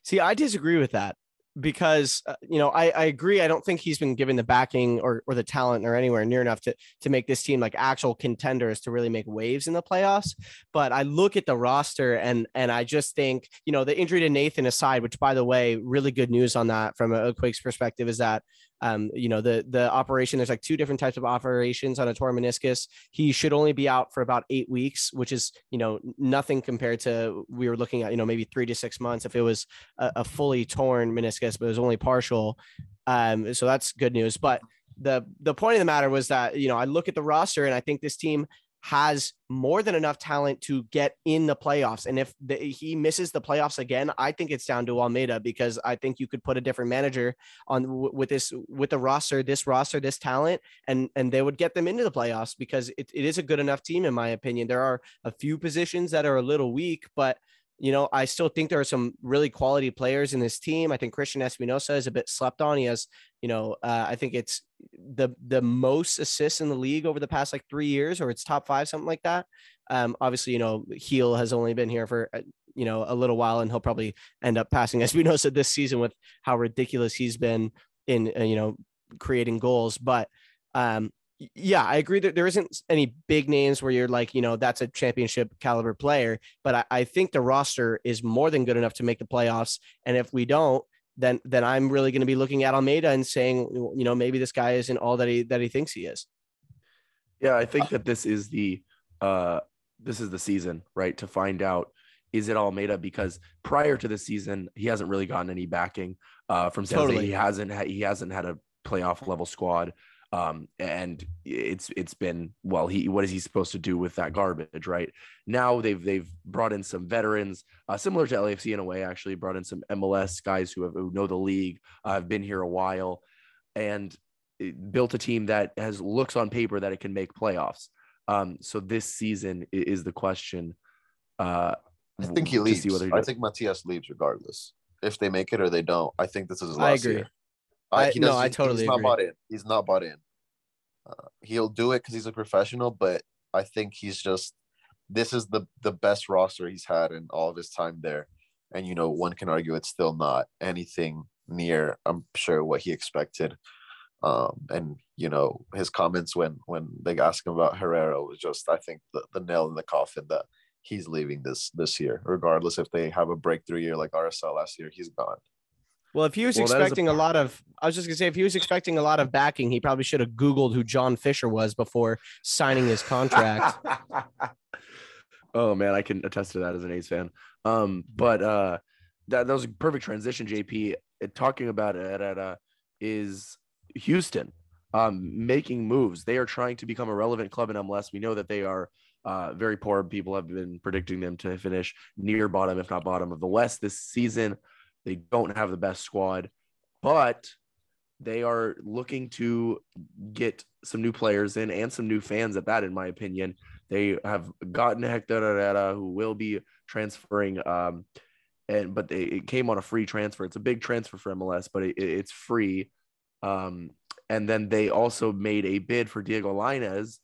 See, I disagree with that because uh, you know I, I agree i don't think he's been given the backing or, or the talent or anywhere near enough to to make this team like actual contenders to really make waves in the playoffs but i look at the roster and and i just think you know the injury to nathan aside which by the way really good news on that from a quakes perspective is that um, you know, the the operation. There's like two different types of operations on a torn meniscus. He should only be out for about eight weeks, which is you know nothing compared to we were looking at you know maybe three to six months if it was a, a fully torn meniscus, but it was only partial. Um, so that's good news. But the the point of the matter was that you know I look at the roster and I think this team has more than enough talent to get in the playoffs. And if the, he misses the playoffs again, I think it's down to Almeyda because I think you could put a different manager on with this with the roster, this roster, this talent, and and they would get them into the playoffs because it, it is a good enough team in my opinion. There are a few positions that are a little weak, but you know, I still think there are some really quality players in this team. I think Cristian Espinoza is a bit slept on. He has, you know, uh, I think it's the the most assists in the league over the past like three years, or it's top five, something like that. Um, obviously, you know, Gil has only been here for uh, you know a little while, and he'll probably end up passing [LAUGHS] Espinoza this season with how ridiculous he's been in uh, you know creating goals. But um, yeah, I agree that there isn't any big names where you're like, you know, that's a championship caliber player. But I, I, think the roster is more than good enough to make the playoffs. And if we don't, then then I'm really going to be looking at Almeyda and saying, you know, maybe this guy isn't all that he that he thinks he is. Yeah, I think that this is the uh this is the season, right? To find out is it Almeyda because prior to this season, he hasn't really gotten any backing uh from San totally. He hasn't had he hasn't had a playoff level squad. Um, and it's it's been well he what is he supposed to do with that garbage right? Now they've they've brought in some veterans uh, similar to LAFC in a way actually brought in some MLS guys who have who know the league uh, have been here a while and built a team that has looks on paper that it can make playoffs. Um, so this season is the question uh, I think he leaves. I think Matias leaves regardless. If they make it or they don't I think this is his last I agree. year I, I no, I totally he's agree. not bought in. He's not bought in. Uh, he'll do it because he's a professional, but I think he's just this is the the best roster he's had in all of his time there, and you know one can argue it's still not anything near. I'm sure what he expected, um, and you know his comments when when they asked him about Herrera was just I think the, the nail in the coffin that he's leaving this this year, regardless if they have a breakthrough year like RSL last year, he's gone. Well, if he was well, expecting a, a, lot of, I was just gonna say, if he was expecting a lot of backing, he probably should have Googled who John Fisher was before signing his contract. [LAUGHS] oh man, I can attest to that as an A's fan. Um, but uh, that, that was a perfect transition, JP. talking about it at uh, is Houston um, making moves. They are trying to become a relevant club in MLS. We know that they are uh, very poor. People have been predicting them to finish near bottom, if not bottom of the West this season. They don't have the best squad, but they are looking to get some new players in and some new fans at that, in my opinion. They have gotten Hector Herrera, who will be transferring. Um, and but they, it came on a free transfer. It's a big transfer for MLS, but it, it's free. Um, and then they also made a bid for Diego Lainez,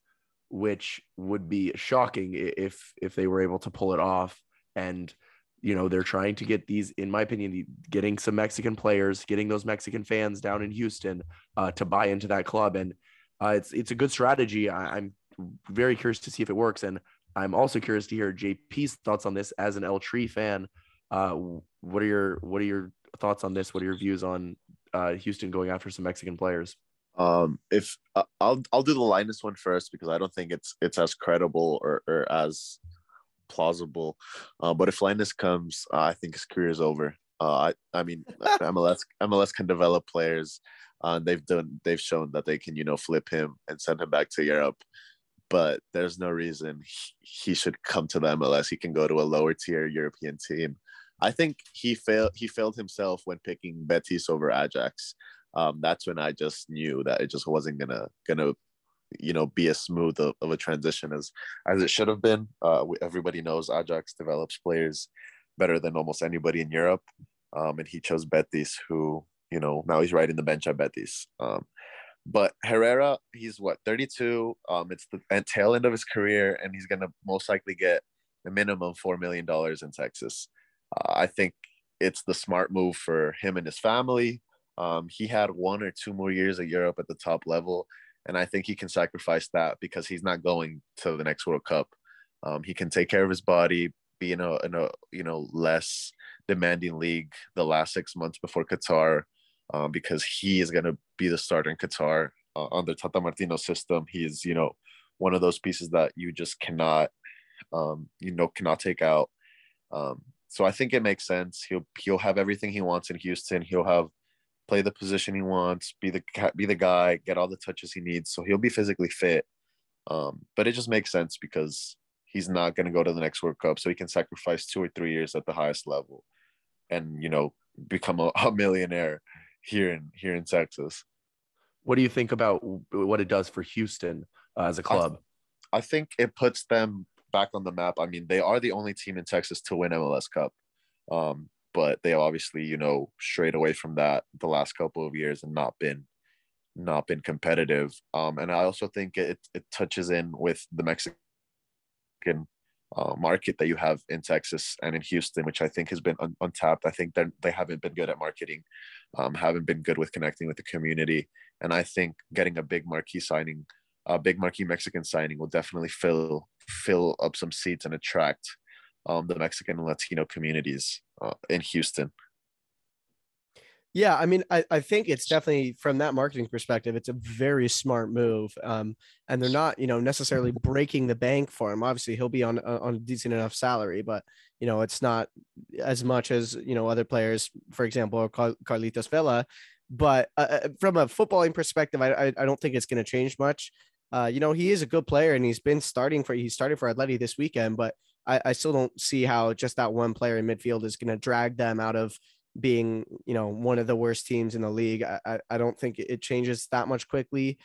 which would be shocking if if they were able to pull it off. And you know they're trying to get these in my opinion getting some mexican players getting those mexican fans down in houston uh, to buy into that club. And uh, it's it's a good strategy. I, am very curious to see if it works. And i'm also curious to hear jp's thoughts on this as an El Tri fan. Uh, what are your what are your thoughts on this? What are your views on uh, houston going after some mexican players? Um, if uh, I'll I'll do the Lainez one first because I don't think it's it's as credible or, or as plausible. Uh, but if Lainez comes, uh, I think his career is over. Uh, I I mean [LAUGHS] MLS MLS can develop players. Uh, they've done they've shown that they can you know flip him and send him back to Europe. But there's no reason he, he should come to the MLS. He can go to a lower tier European team. I think he failed. He failed himself when picking Betis over Ajax. Um, that's when I just knew that it just wasn't gonna gonna you know be as smooth of, of a transition as as it should have been. Uh, everybody knows Ajax develops players better than almost anybody in Europe, um, and he chose Betis, who you know now he's riding the bench at Betis. Um, but Herrera, he's what 32. Um, it's the tail end of his career, and he's gonna most likely get a minimum four million dollars in Texas. Uh, I think it's the smart move for him and his family. Um, he had one or two more years of Europe at the top level, and I think he can sacrifice that because he's not going to the next World Cup. Um, he can take care of his body, be in a, in a you know less demanding league the last six months before Qatar, um, because he is going to be the starter in Qatar uh, under Tata Martino system. He is you know one of those pieces that you just cannot um, you know cannot take out. Um, so I think it makes sense. He'll he'll have everything he wants in Houston. He'll have play the position he wants, be the be the guy, get all the touches he needs. So he'll be physically fit. Um, but it just makes sense because he's not going to go to the next World Cup, so he can sacrifice two or three years at the highest level, and you know become a, [LAUGHS] a millionaire here in here in Texas. What do you think about what it does for Houston uh, as a club? I, I think it puts them back on the map. I mean, they are the only team in Texas to win MLS Cup. Um, but they obviously you know strayed away from that the last couple of years and not been not been competitive um and i also think it it touches in with the mexican uh, market that you have in texas and in houston which i think has been un- untapped. I think that they haven't been good at marketing um, haven't been good with connecting with the community and i think getting a big marquee signing a big marquee mexican signing will definitely fill fill up some seats and attract um, the Mexican and Latino communities uh, in Houston. Yeah, I mean, I, I think it's definitely from that marketing perspective, it's a very smart move. Um, and they're not, you know, necessarily breaking the bank for him. Obviously, he'll be on on a decent enough salary, but you know, it's not as much as you know other players, for example, Car- Carlitos Vela. But uh, uh, from a footballing perspective, I I, I don't think it's going to change much. Uh, you know, he is a good player, and he's been starting for he started for Atleti this weekend, but I, I still don't see how just that one player in midfield is going to drag them out of being, you know, one of the worst teams in the league. I, I don't think it changes that much quickly.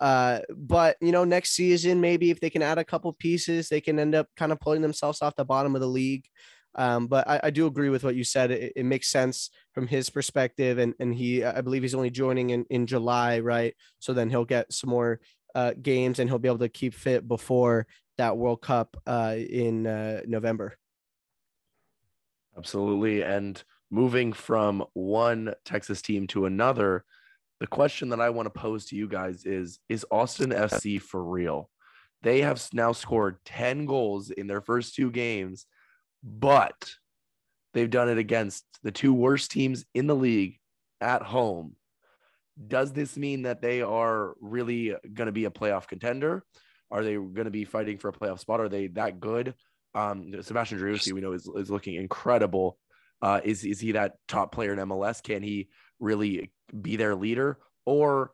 Uh, but you know, next season, maybe if they can add a couple pieces, they can end up kind of pulling themselves off the bottom of the league. Um, but I, I, do agree with what you said. It, it, makes sense from his perspective, and and he, I believe he's only joining in in July, right? So then he'll get some more uh, games, and he'll be able to keep fit before that World Cup uh, in uh, November. Absolutely. And moving from one Texas team to another, the question that I want to pose to you guys is Is Austin FC for real? They have now scored 10 goals in their first two games, but they've done it against the two worst teams in the league at home. Does this mean that they are really going to be a playoff contender? Are they going to be fighting for a playoff spot? Are they that good? Um, Sebastian Driussi, we know, is, is looking incredible. Uh, is is he that top player in MLS? Can he really be their leader, or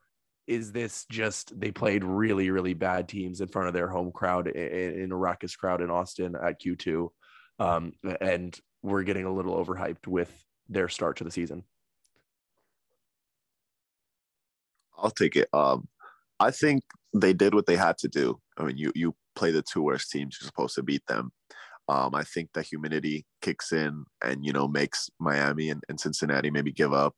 is this just they played really really bad teams in front of their home crowd in, in a raucous crowd in Austin at Q2, um, and we're getting a little overhyped with their start to the season? I'll take it. Um, I think they did what they had to do. I mean, you you play the two worst teams, you're supposed to beat them. Um, I think the humidity kicks in and you know makes Miami and, and Cincinnati maybe give up,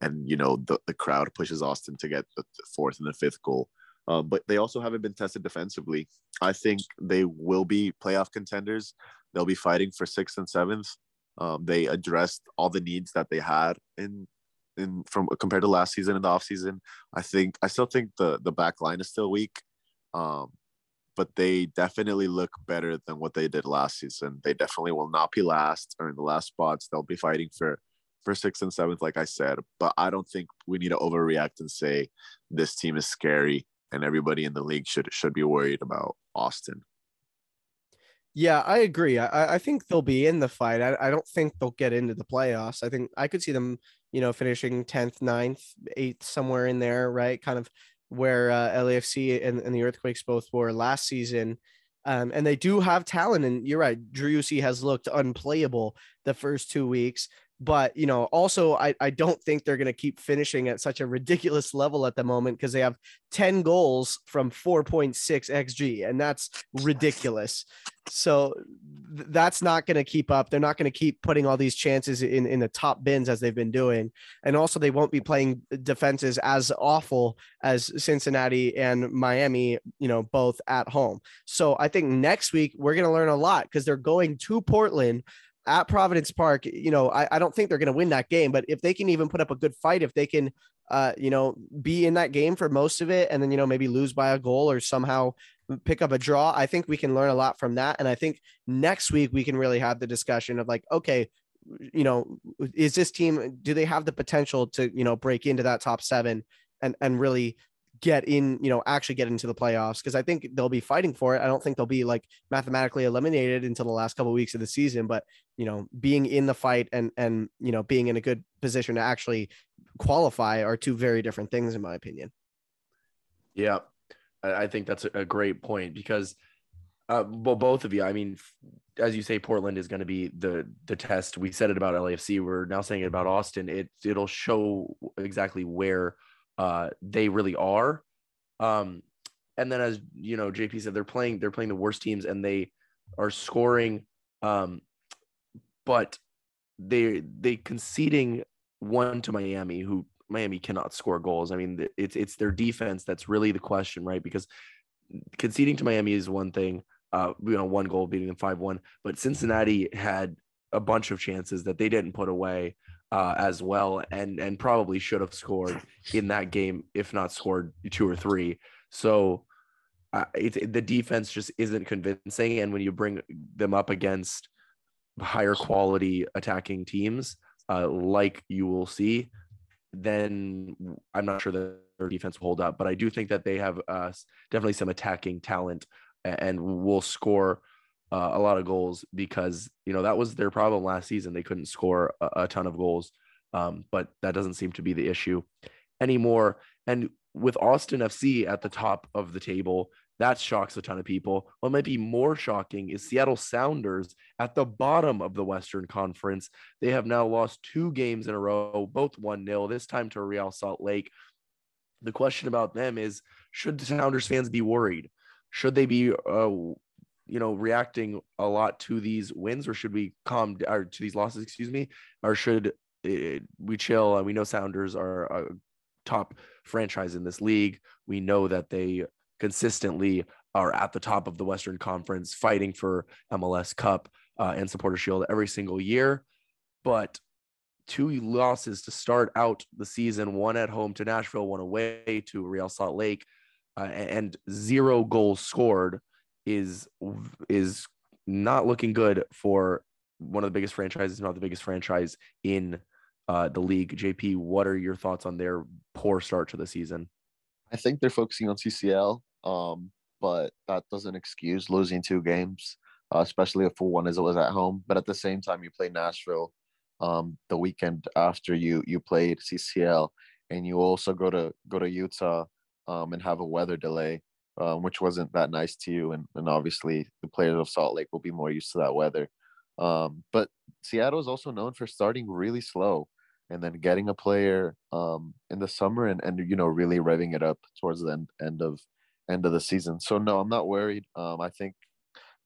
and you know the, the crowd pushes Austin to get the fourth and the fifth goal. Um, but they also haven't been tested defensively. I think they will be playoff contenders. They'll be fighting for sixth and seventh. Um, they addressed all the needs that they had in in from compared to last season in the offseason. I think I still think the the back line is still weak. Um, but they definitely look better than what they did last season. They definitely will not be last or in the last spots. They'll be fighting for for sixth and seventh, like I said. But I don't think we need to overreact and say this team is scary and everybody in the league should should be worried about Austin. Yeah, I agree. I, I think they'll be in the fight. I, I don't think they'll get into the playoffs. I think I could see them, you know, finishing 10th, 9th, 8th, somewhere in there, right? Kind of where uh, LAFC and, and the Earthquakes both were last season. Um, and they do have talent. And you're right, Driussi has looked unplayable the first two weeks but you know also i, I don't think they're going to keep finishing at such a ridiculous level at the moment because they have 10 goals from 4.6 xg and that's ridiculous. So th- that's not going to keep up. They're not going to keep putting all these chances in in the top bins as they've been doing. And also they won't be playing defenses as awful as cincinnati and miami you know both at home. So i think next week we're going to learn a lot because they're going to portland at Providence Park, you know, I, I don't think they're going to win that game, but if they can even put up a good fight, if they can, uh, you know, be in that game for most of it and then, you know, maybe lose by a goal or somehow pick up a draw, I think we can learn a lot from that. And I think next week we can really have the discussion of like, okay, you know, is this team, do they have the potential to, you know, break into that top seven and, and really get in, you know, actually get into the playoffs because I think they'll be fighting for it. I don't think they'll be like mathematically eliminated until the last couple of weeks of the season, but you know, being in the fight and and you know, being in a good position to actually qualify are two very different things in my opinion. Yeah. I think that's a great point because uh, well, both of you. I mean, as you say, Portland is going to be the the test. We said it about LAFC. We're now saying it about Austin. It it'll show exactly where uh, they really are. Um, and then as you know, JP said they're playing they're playing the worst teams and they are scoring, um, but they they conceding one to Miami, who Miami cannot score goals. I mean, it's it's their defense that's really the question, right? Because conceding to Miami is one thing, uh, you know, one goal beating them five one, but Cincinnati had a bunch of chances that they didn't put away uh, as well, and and probably should have scored in that game if not scored two or three. So uh, it, the defense just isn't convincing, and when you bring them up against higher quality attacking teams, uh, like you will see, then I'm not sure that their defense will hold up. But I do think that they have uh, definitely some attacking talent and will score uh, a lot of goals because you know that was their problem last season. They couldn't score a, a ton of goals, um, but that doesn't seem to be the issue anymore. And with Austin FC at the top of the table, that shocks a ton of people. What might be more shocking is Seattle Sounders at the bottom of the Western Conference. They have now lost two games in a row, both 1 0, this time to Real Salt Lake. The question about them is should the Sounders fans be worried? Should they be uh, you know, reacting a lot to these wins, or should we calm or to these losses, excuse me, or should it, we chill? And we know Sounders are a top franchise in this league. We know that they consistently are at the top of the Western Conference, fighting for MLS Cup uh, and Supporter Shield every single year. But two losses to start out the season: one at home to Nashville, one away to Real Salt Lake, uh, and zero goals scored is is not looking good for one of the biggest franchises, not the biggest franchise in uh, the league. JP, what are your thoughts on their poor start to the season? I think they're focusing on CCL, um, but that doesn't excuse losing two games, uh, especially a full one as it was at home. But at the same time, you play Nashville um, the weekend after you you played CCL, and you also go to go to Utah um, and have a weather delay um, which wasn't that nice to you. And, and obviously, the players of Salt Lake will be more used to that weather. Um, but Seattle is also known for starting really slow and then getting a player um, in the summer and, and you know really revving it up towards the end, end of end of the season. So no, I'm not worried. Um, I think,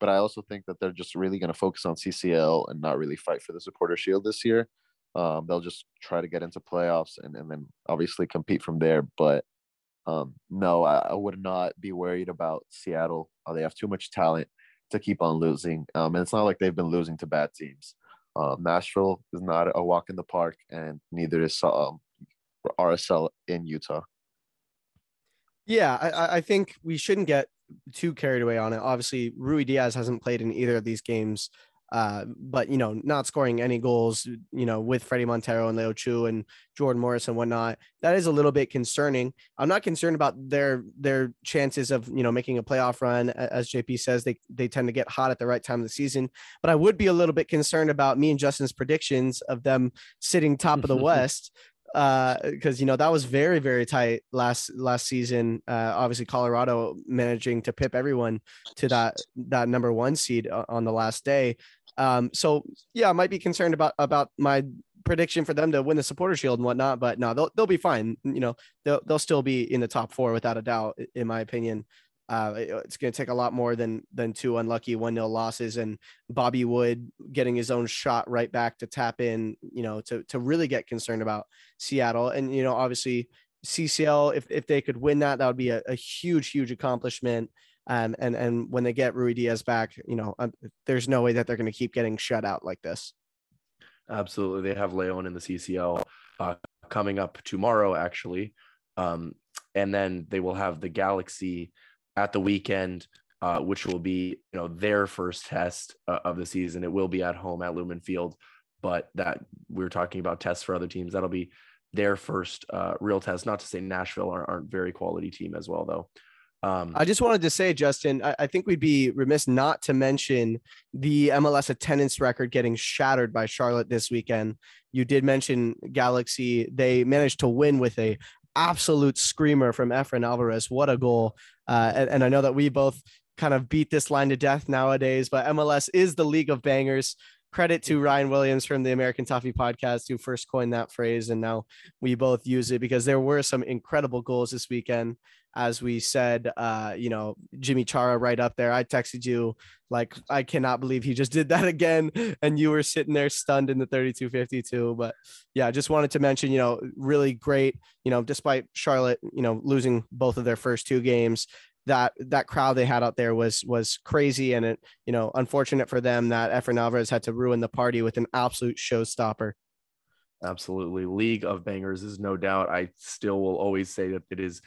but I also think that they're just really going to focus on CCL and not really fight for the supporter shield this year. Um, they'll just try to get into playoffs and, and then obviously compete from there. But um, no, I, I, would not be worried about Seattle. Uh, they have too much talent to keep on losing. Um, and it's not like they've been losing to bad teams. Um, Nashville is not a walk in the park, and neither is um, RSL in Utah. Yeah, I, I think we shouldn't get too carried away on it. Obviously, Ruidíaz hasn't played in either of these games, uh, but you know, not scoring any goals, you know, with Fredy Montero and Leo Chu and Jordan Morris and whatnot, that is a little bit concerning. I'm not concerned about their their chances of you know making a playoff run. As JP says, they they tend to get hot at the right time of the season, but I would be a little bit concerned about me and Justin's predictions of them sitting top of the [LAUGHS] West because uh, you know that was very very tight last last season. Uh, obviously, Colorado managing to pip everyone to that that number one seed on the last day. Um, so yeah, I might be concerned about about my prediction for them to win the supporter shield and whatnot, but no, they'll they'll be fine. You know, they'll they'll still be in the top four without a doubt, in my opinion. Uh, it's going to take a lot more than than two unlucky one nil losses and Bobby Wood getting his own shot right back to tap in, you know, to to really get concerned about Seattle. And you know, obviously CCL, if if they could win that, that would be a, a huge huge accomplishment. Um, and and when they get Ruidíaz back, you know, um, there's no way that they're going to keep getting shut out like this. Absolutely, they have Leon in the CCL uh, coming up tomorrow, actually, um, and then they will have the Galaxy at the weekend, uh, which will be you know their first test uh, of the season. It will be at home at Lumen Field, but that we are talking about tests for other teams. That'll be their first uh, real test. Not to say Nashville aren't, aren't very quality team as well, though. Um, I just wanted to say, Justin, I, I, think we'd be remiss not to mention the MLS attendance record getting shattered by Charlotte this weekend. You did mention Galaxy; they managed to win with a absolute screamer from Efrain Alvarez. What a goal! Uh, and, and I know that we both kind of beat this line to death nowadays, but MLS is the league of bangers. Credit to Ryan Williams from the American Toffee podcast who first coined that phrase, and now we both use it because there were some incredible goals this weekend. As we said, uh, you know, Yimmi Chara right up there. I texted you like, I cannot believe he just did that [LAUGHS] again, and you were sitting there stunned in the 32-52. But yeah, just wanted to mention, you know, really great. You know, despite Charlotte, you know, losing both of their first two games, that that crowd they had out there was was crazy and it you know unfortunate for them that Efrain Alvarez had to ruin the party with an absolute showstopper. Absolutely, League of Bangers is no doubt. I still will always say that it is.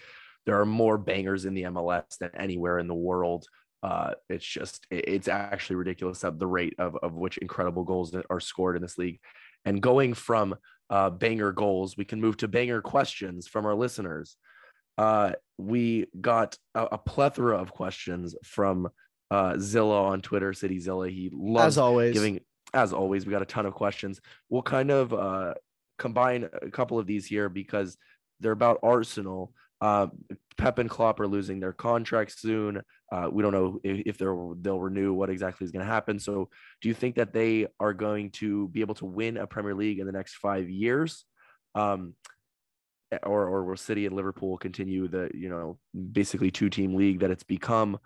There are more bangers in the MLS than anywhere in the world. Uh, it's just it's actually ridiculous at the rate of of which incredible goals that are scored in this league. And going from uh, banger goals, we can move to banger questions from our listeners uh, we got a, a, plethora of questions from uh, Zilla on Twitter, City Zilla. He loves as always giving. As always, we got a ton of questions. We'll kind of uh, combine a couple of these here because they're about Arsenal. Uh, Pep and Klopp are losing their contracts soon. Uh, we don't know if, if they'll they'll renew. What exactly is going to happen? So, do you think that they are going to be able to win a Premier League in the next five years? Um, or or will City and Liverpool continue the you know basically two team league that it's become?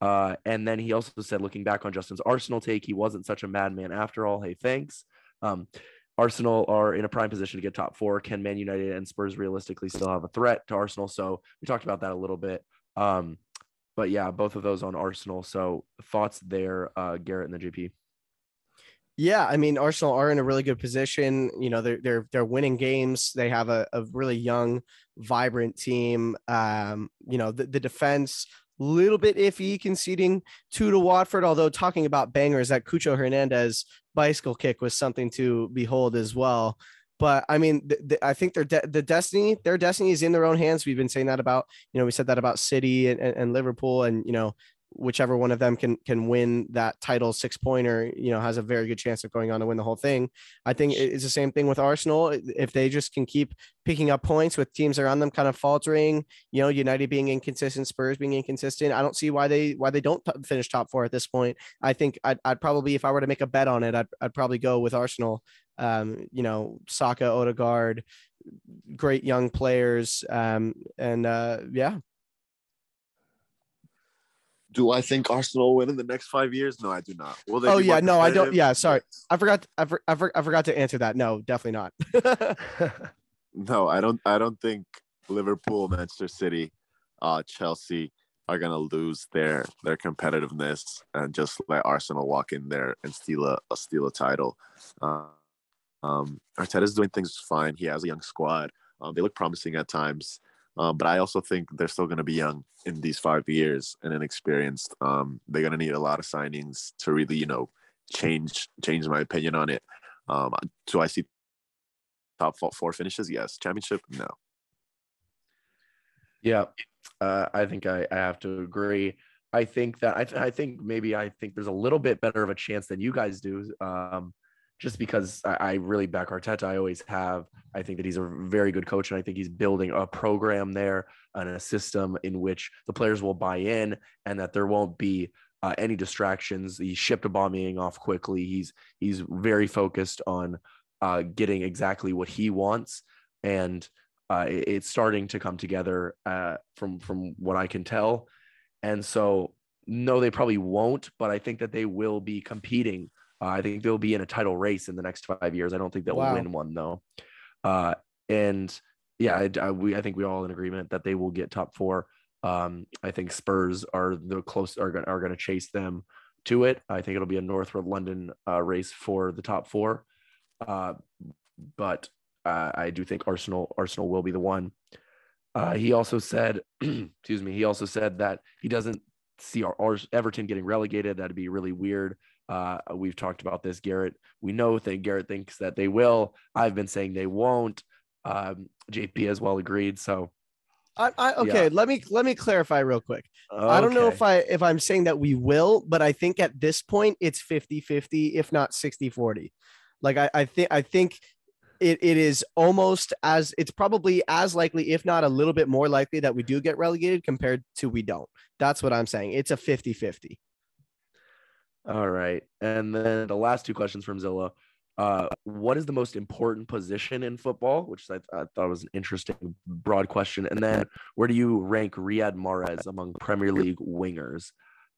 Uh, and then he also said, looking back on Justin's Arsenal take, he wasn't such a madman after all. Hey, thanks. Um, Arsenal are in a prime position to get top four. Can Man United and Spurs realistically still have a threat to Arsenal? So we talked about that a little bit. Um, but yeah, both of those on Arsenal. So thoughts there, uh, Garrett and the GP. Yeah, I mean Arsenal are in a really good position. You know, they're they're they're winning games. They have a, a really young, vibrant team. Um, you know, the, the defense little bit iffy conceding two to Watford. Although talking about bangers, that Cucho Hernandez bicycle kick was something to behold as well. But I mean, th- th- I think their de- the destiny, their destiny is in their own hands. We've been saying that about, you know, we said that about City and, and, and Liverpool, and you know, whichever one of them can can win that title six pointer you know has a very good chance of going on to win the whole thing. I think it's the same thing with arsenal. If they just can keep picking up points with teams around them kind of faltering you know united being inconsistent spurs being inconsistent i don't see why they why they don't finish top four at this point. I think I'd, I'd, probably if i were to make a bet on it i'd, I'd probably go with arsenal. Um, you know saka odegaard great young players um, and uh, yeah do I think Arsenal will win in the next five years? No, I do not. Will they? Oh yeah, no, I don't. Yeah, sorry, I forgot. I, for, I, for, I forgot to answer that. No, definitely not. [LAUGHS] no, I don't. I don't think Liverpool, Manchester City, uh, Chelsea, are gonna lose their their competitiveness and just let Arsenal walk in there and steal a, a steal a title. Uh, um, Arteta's doing things fine. He has a young squad. Um, they look promising at times, um, but I also think they're still going to be young in these five years and inexperienced. Um, they're going to need a lot of signings to really, you know, change change my opinion on it. Um, do I see top four finishes? Yes. Championship? No. Yeah, uh, I think I, I have to agree. I think that I, th- I think maybe I think there's a little bit better of a chance than you guys do. Um, just because I, really back Arteta. I always have. I think that he's a very good coach, and I think he's building a program there and a system in which the players will buy in, and that there won't be uh, any distractions. He shipped Aubameyang off quickly. He's he's very focused on uh, getting exactly what he wants, and uh, it, it's starting to come together uh, from from what I can tell. And so, no, they probably won't, but I think that they will be competing uh, I think they'll be in a title race in the next five years. I don't think they'll wow. win one though. Uh, and yeah, I, I, we I think we all in agreement that they will get top four. Um, I think Spurs are the close are going are going to chase them to it. I think it'll be a North London uh, race for the top four. Uh, but uh, I do think Arsenal Arsenal will be the one. Uh, he also said, [CLEARS THROAT] excuse me, he also said that he doesn't see our, our Everton getting relegated. That'd be really weird. Uh, we've talked about this, Garrett. We know that Garrett thinks that they will. I've been saying they won't. Um, JP as well agreed. So, I, I okay. Yeah. Let me let me clarify real quick. Okay. I don't know if I if I'm saying that we will, but I think at this point it's 50-50, if not 60-40. Like I, I think I think it, it is almost as it's probably as likely, if not a little bit more likely, that we do get relegated compared to we don't. That's what I'm saying. It's a 50 50. All right. And then the last two questions from Zilla. Uh, what is the most important position in football? Which I, I, thought was an interesting, broad question. And then where do you rank Riyad Mahrez among Premier League wingers?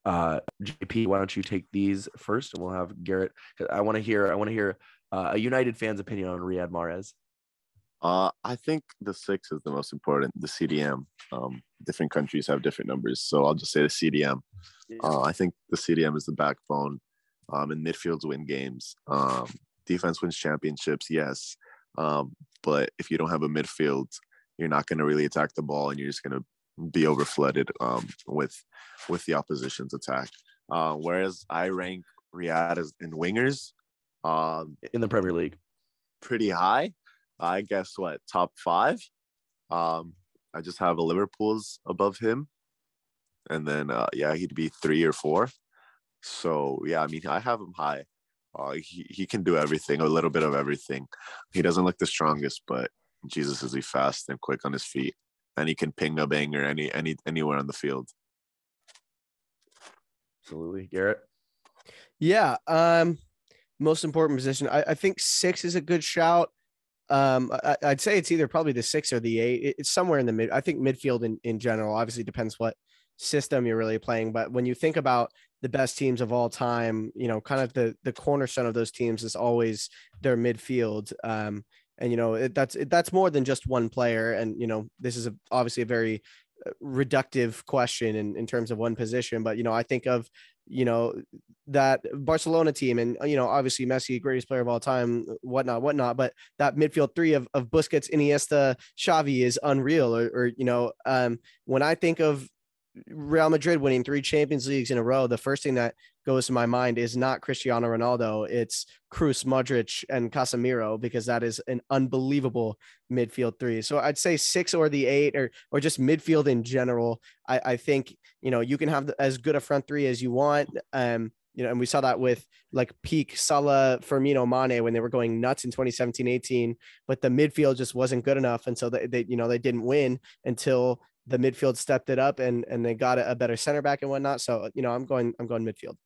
Uh, JP, why don't you take these first, and we'll have Garrett. I want to hear. I want to hear uh, a United fan's opinion on Riyad Mahrez. Uh, I think the six is the most important. The CDM. Um, different countries have different numbers, so I'll just say the CDM. Uh, I think the CDM is the backbone. Um, and midfields win games. Um, defense wins championships, yes. Um, but if you don't have a midfield, you're not going to really attack the ball, and you're just going to be over flooded um, with with the opposition's attack. Uh, whereas I rank Riyad as in wingers um, in the Premier League pretty high. I guess what top five. Um, I just have a Liverpool's above him, and then uh, yeah, he'd be three or four. So yeah, I mean, I have him high. Uh, he he can do everything, a little bit of everything. He doesn't look the strongest, but Jesus is he fast and quick on his feet, and he can ping a banger any any anywhere on the field. Absolutely, Garrett. Yeah. Um, most important position. I, I think six is a good shout. Um, I, would say it's either probably the six or the eight. It's somewhere in the mid. I think midfield in, in general obviously depends what system you're really playing. But when you think about the best teams of all time, you know, kind of the the cornerstone of those teams is always their midfield. Um, and you know it, that's it, that's more than just one player. And you know, this is a, obviously a very uh, reductive question in, in terms of one position. But you know, I think of you know that Barcelona team, and you know obviously Messi, greatest player of all time, whatnot, whatnot. But that midfield three of of Busquets, Iniesta, Xavi is unreal. Or, or you know, um, when I think of Real Madrid winning three Champions Leagues in a row, the first thing that goes to my mind is not Cristiano Ronaldo, it's Kroos, Modric, and Casemiro because that is an unbelievable midfield three. So I'd say six or the eight, or or just midfield in general. I, I think you know you can have as good a front three as you want. Um, you know, and we saw that with like peak Salah, Firmino, Mane when they were going nuts in 2017, 18, but the midfield just wasn't good enough. And so they, they you know, they didn't win until the midfield stepped it up and and they got a, better center back and whatnot. So you know, I'm going I'm going midfield.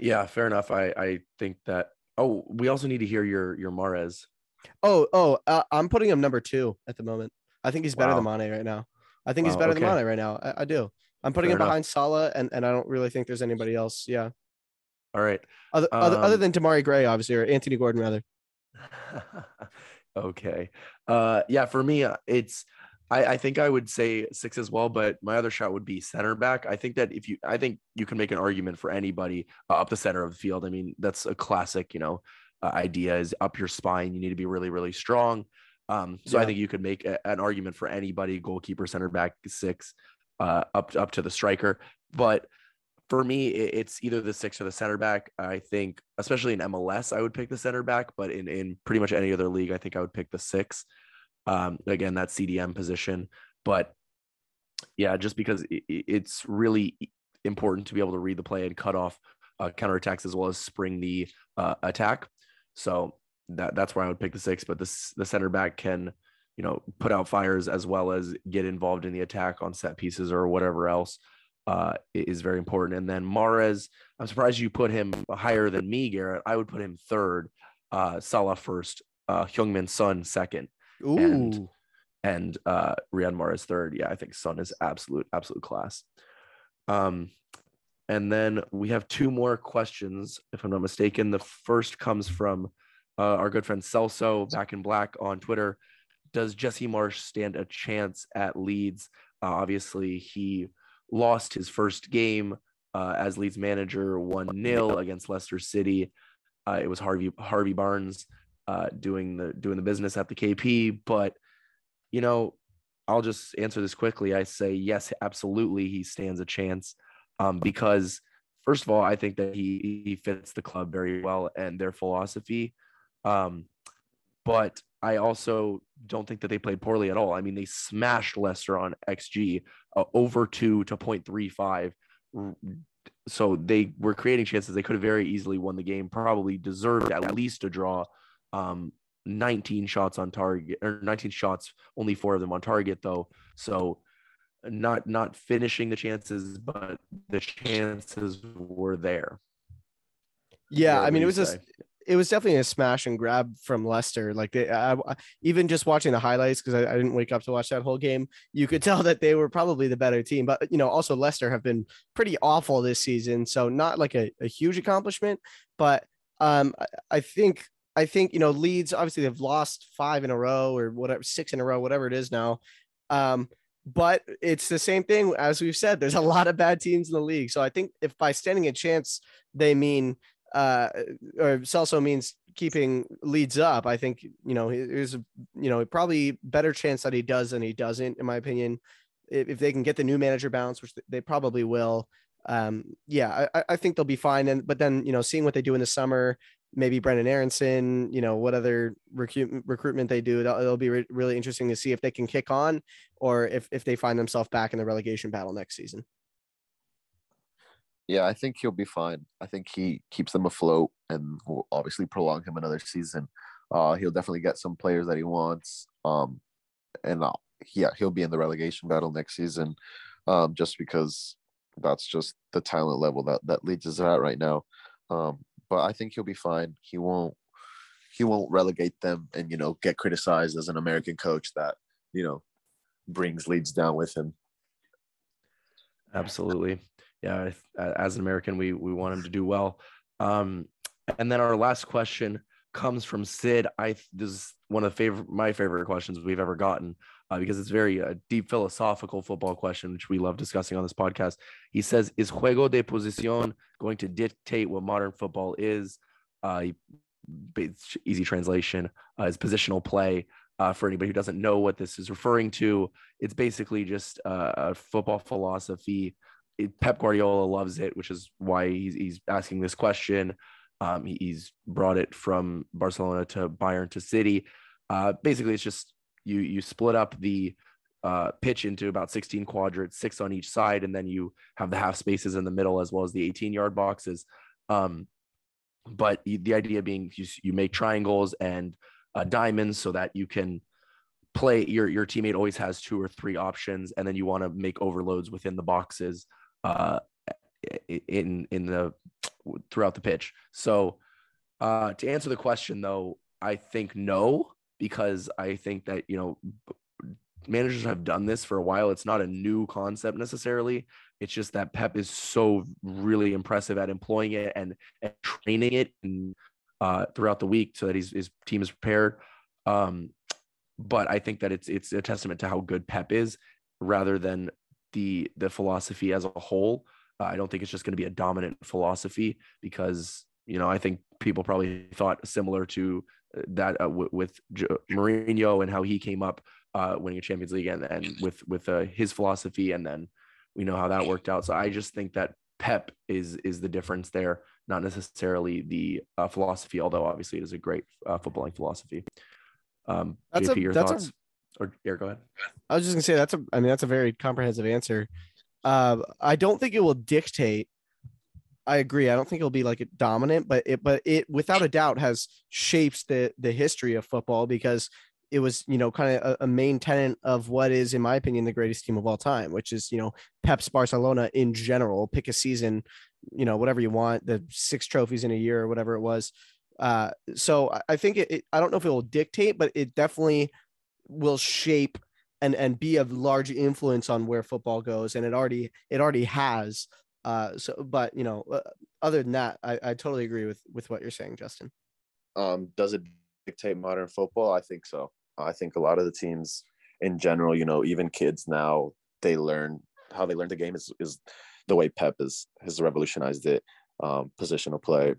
Yeah, fair enough. I I think that. Oh, we also need to hear your your Mahrez. Oh oh, uh, I'm putting him number two at the moment. I think he's better wow. than Mane right now. I think wow, he's better okay. than Mane right now. I, I do. I'm putting fair him enough. behind Salah, and and I don't really think there's anybody else. Yeah. All right. Other um, other, other um, than Demarai Gray, obviously, or Anthony Gordon rather. [LAUGHS] okay. Uh, yeah, for me, uh, it's I, I think I would say six as well, but my other shot would be center back. I think that if you, I think you can make an argument for anybody uh, up the center of the field. I mean, that's a classic, you know, uh, idea is up your spine. You need to be really, really strong. Um, so yeah. I think you could make a, an argument for anybody, goalkeeper, center back, six, uh, up up to the striker. But for me, it's either the six or the center back. I think, especially in MLS, I would pick the center back, but in in pretty much any other league, I think I would pick the six. Um, again, that CDM position, but yeah, just because it's really important to be able to read the play and cut off uh, counterattacks as well as spring the uh, attack. So that that's where I would pick the six. But this the center back can, you know, put out fires as well as get involved in the attack on set pieces or whatever else uh, is very important. And then Mahrez, I'm surprised you put him higher than me, Garrett. I would put him third, uh, Salah first, uh, Heung-min Son second. Ooh. And and uh Riyad Mahrez third. Yeah, I think Son is absolute, absolute class. Um, and then we have two more questions, if I'm not mistaken. The first comes from uh, our good friend Celso back in black on Twitter. Does Jesse Marsch stand a chance at Leeds? Uh, obviously, he lost his first game uh, as Leeds manager, one 0 against Leicester City. Uh, it was Harvey Harvey Barnes uh, doing the doing the business at the KP. But you know, I'll just answer this quickly. I say yes, absolutely, he stands a chance um, because first of all, I think that he he fits the club very well and their philosophy. Um, but I also don't think that they played poorly at all. I mean, they smashed Leicester on XG uh, over two to 0.35. So they were creating chances. They could have very easily won the game, probably deserved at least a draw. Um, 19 shots on target or 19 shots, only four of them on target though. So not not finishing the chances, but the chances were there. Yeah, I mean it was say? just it was definitely a smash and grab from Leicester. Like they, I, even just watching the highlights because I, I, didn't wake up to watch that whole game, you could [LAUGHS] tell that they were probably the better team. But you know, also Leicester have been pretty awful this season, so not like a, a huge accomplishment. But um, I, I think I think you know Leeds obviously they've lost five in a row or whatever, six in a row, whatever it is now. Um, but it's the same thing as we've said. There's a lot of bad teams in the league, so I think if by standing a chance they mean uh, or Celso means keeping Leeds up. I think you know there's a you know probably better chance that he does than he doesn't, in my opinion. If, if they can get the new manager bounce, which they probably will, um, yeah, I, I think they'll be fine. And but then you know seeing what they do in the summer, maybe Brendan Aaronson, you know what other recruit, recruitment they do, it'll, it'll be re- really interesting to see if they can kick on or if if they find themselves back in the relegation battle next season. Yeah, I think he'll be fine. I think he keeps them afloat and will obviously prolong him another season. Uh, he'll definitely get some players that he wants. Um, and uh, yeah, he'll be in the relegation battle next season, um, just because that's just the talent level that that Leeds is at right now. Um, but I think he'll be fine. He won't he won't relegate them and you know get criticized as an American coach that you know brings Leeds down with him. Absolutely yeah, as an American, we we want him to do well. Um, and then our last question comes from Sid. I this is one of the favorite my favorite questions we've ever gotten uh, because it's very uh, deep philosophical football question, which we love discussing on this podcast. He says, "Is juego de posición going to dictate what modern football is?" Uh, easy translation uh, is positional play. Uh, for anybody who doesn't know what this is referring to, it's basically just uh, a football philosophy it, Pep Guardiola loves it, which is why he's, he's asking this question. Um, he, he's brought it from Barcelona to Bayern to City. Uh, basically, it's just you you split up the uh, pitch into about 16 quadrants, six on each side, and then you have the half spaces in the middle as well as the 18 yard boxes. Um, but the idea being you, you make triangles and uh, diamonds so that you can play your your teammate always has two or three options, and then you want to make overloads within the boxes uh, in in the throughout the pitch. So uh, to answer the question, though, I think no because I think that you know managers have done this for a while. It's not a new concept necessarily. It's just that Pep is so really impressive at employing it and, and training it and, uh, throughout the week so that his, his team is prepared. Um, but I think that it's it's a testament to how good Pep is rather than the the philosophy as a whole. Uh, I don't think it's just going to be a dominant philosophy because you know I think people probably thought similar to that uh, w- with J- Mourinho and how he came up uh, winning a Champions League and, and with with uh, his philosophy and then we know how that worked out. So I just think that Pep is is the difference there, not necessarily the uh, philosophy. Although obviously it is a great uh, footballing philosophy. Um, That's JP, a- your that's a- thoughts? or yeah, go ahead. I was just gonna say that's a. I mean, that's a very comprehensive answer. Uh, I don't think it will dictate. I agree. I don't think it'll be like dominant, but it, but it without a doubt has shaped the the history of football because it was you know kind of a, a main tenet of what is, in my opinion, the greatest team of all time, which is you know Pep's Barcelona in general. Pick a season, you know whatever you want, the six trophies in a year or whatever it was. Uh, so I- think it, it. I don't know if it will dictate, but it definitely will shape and and be of large influence on where football goes and it already it already has uh so but you know uh, other than that i i totally agree with with what you're saying justin Um, does it dictate modern football? I think so. I think a lot of the teams in general, you know, even kids now, they learn how they learn the game is, is the way Pep is has revolutionized it. Um, positional play,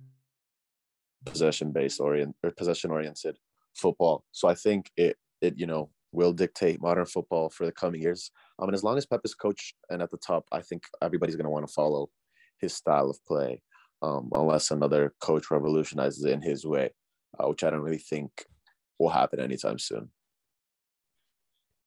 possession based orient or possession oriented football. So I think it it you know will dictate modern football for the coming years. Um, and as long as Pep is coach and at the top, I think everybody's gonna want to follow his style of play. Um, unless another coach revolutionizes it in his way uh, which I don't really think will happen anytime soon.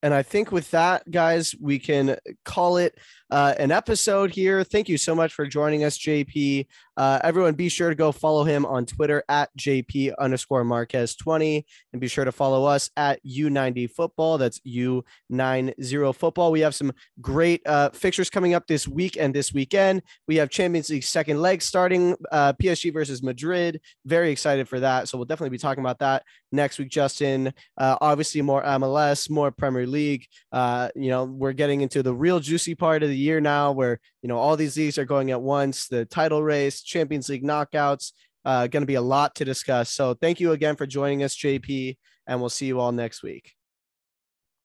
and I think with that, guys, we can call it uh, an episode here. Thank you so much for joining us, JP. Uh, everyone, be sure to go follow him on Twitter at JP underscore Marquez 20. And be sure to follow us at U90 Football. That's U90 Football. We have some great uh, fixtures coming up this week and this weekend. We have Champions League second leg starting uh, PSG versus Madrid. Very excited for that. So we'll definitely be talking about that next week, Justin. Uh, obviously, more MLS, more Premier League. Uh, you know, we're getting into the real juicy part of the year now, where you know all these leagues are going at once. The title race, Champions League knockouts. Uh, going to be a lot to discuss. So thank you again for joining us, JP, and we'll see you all next week.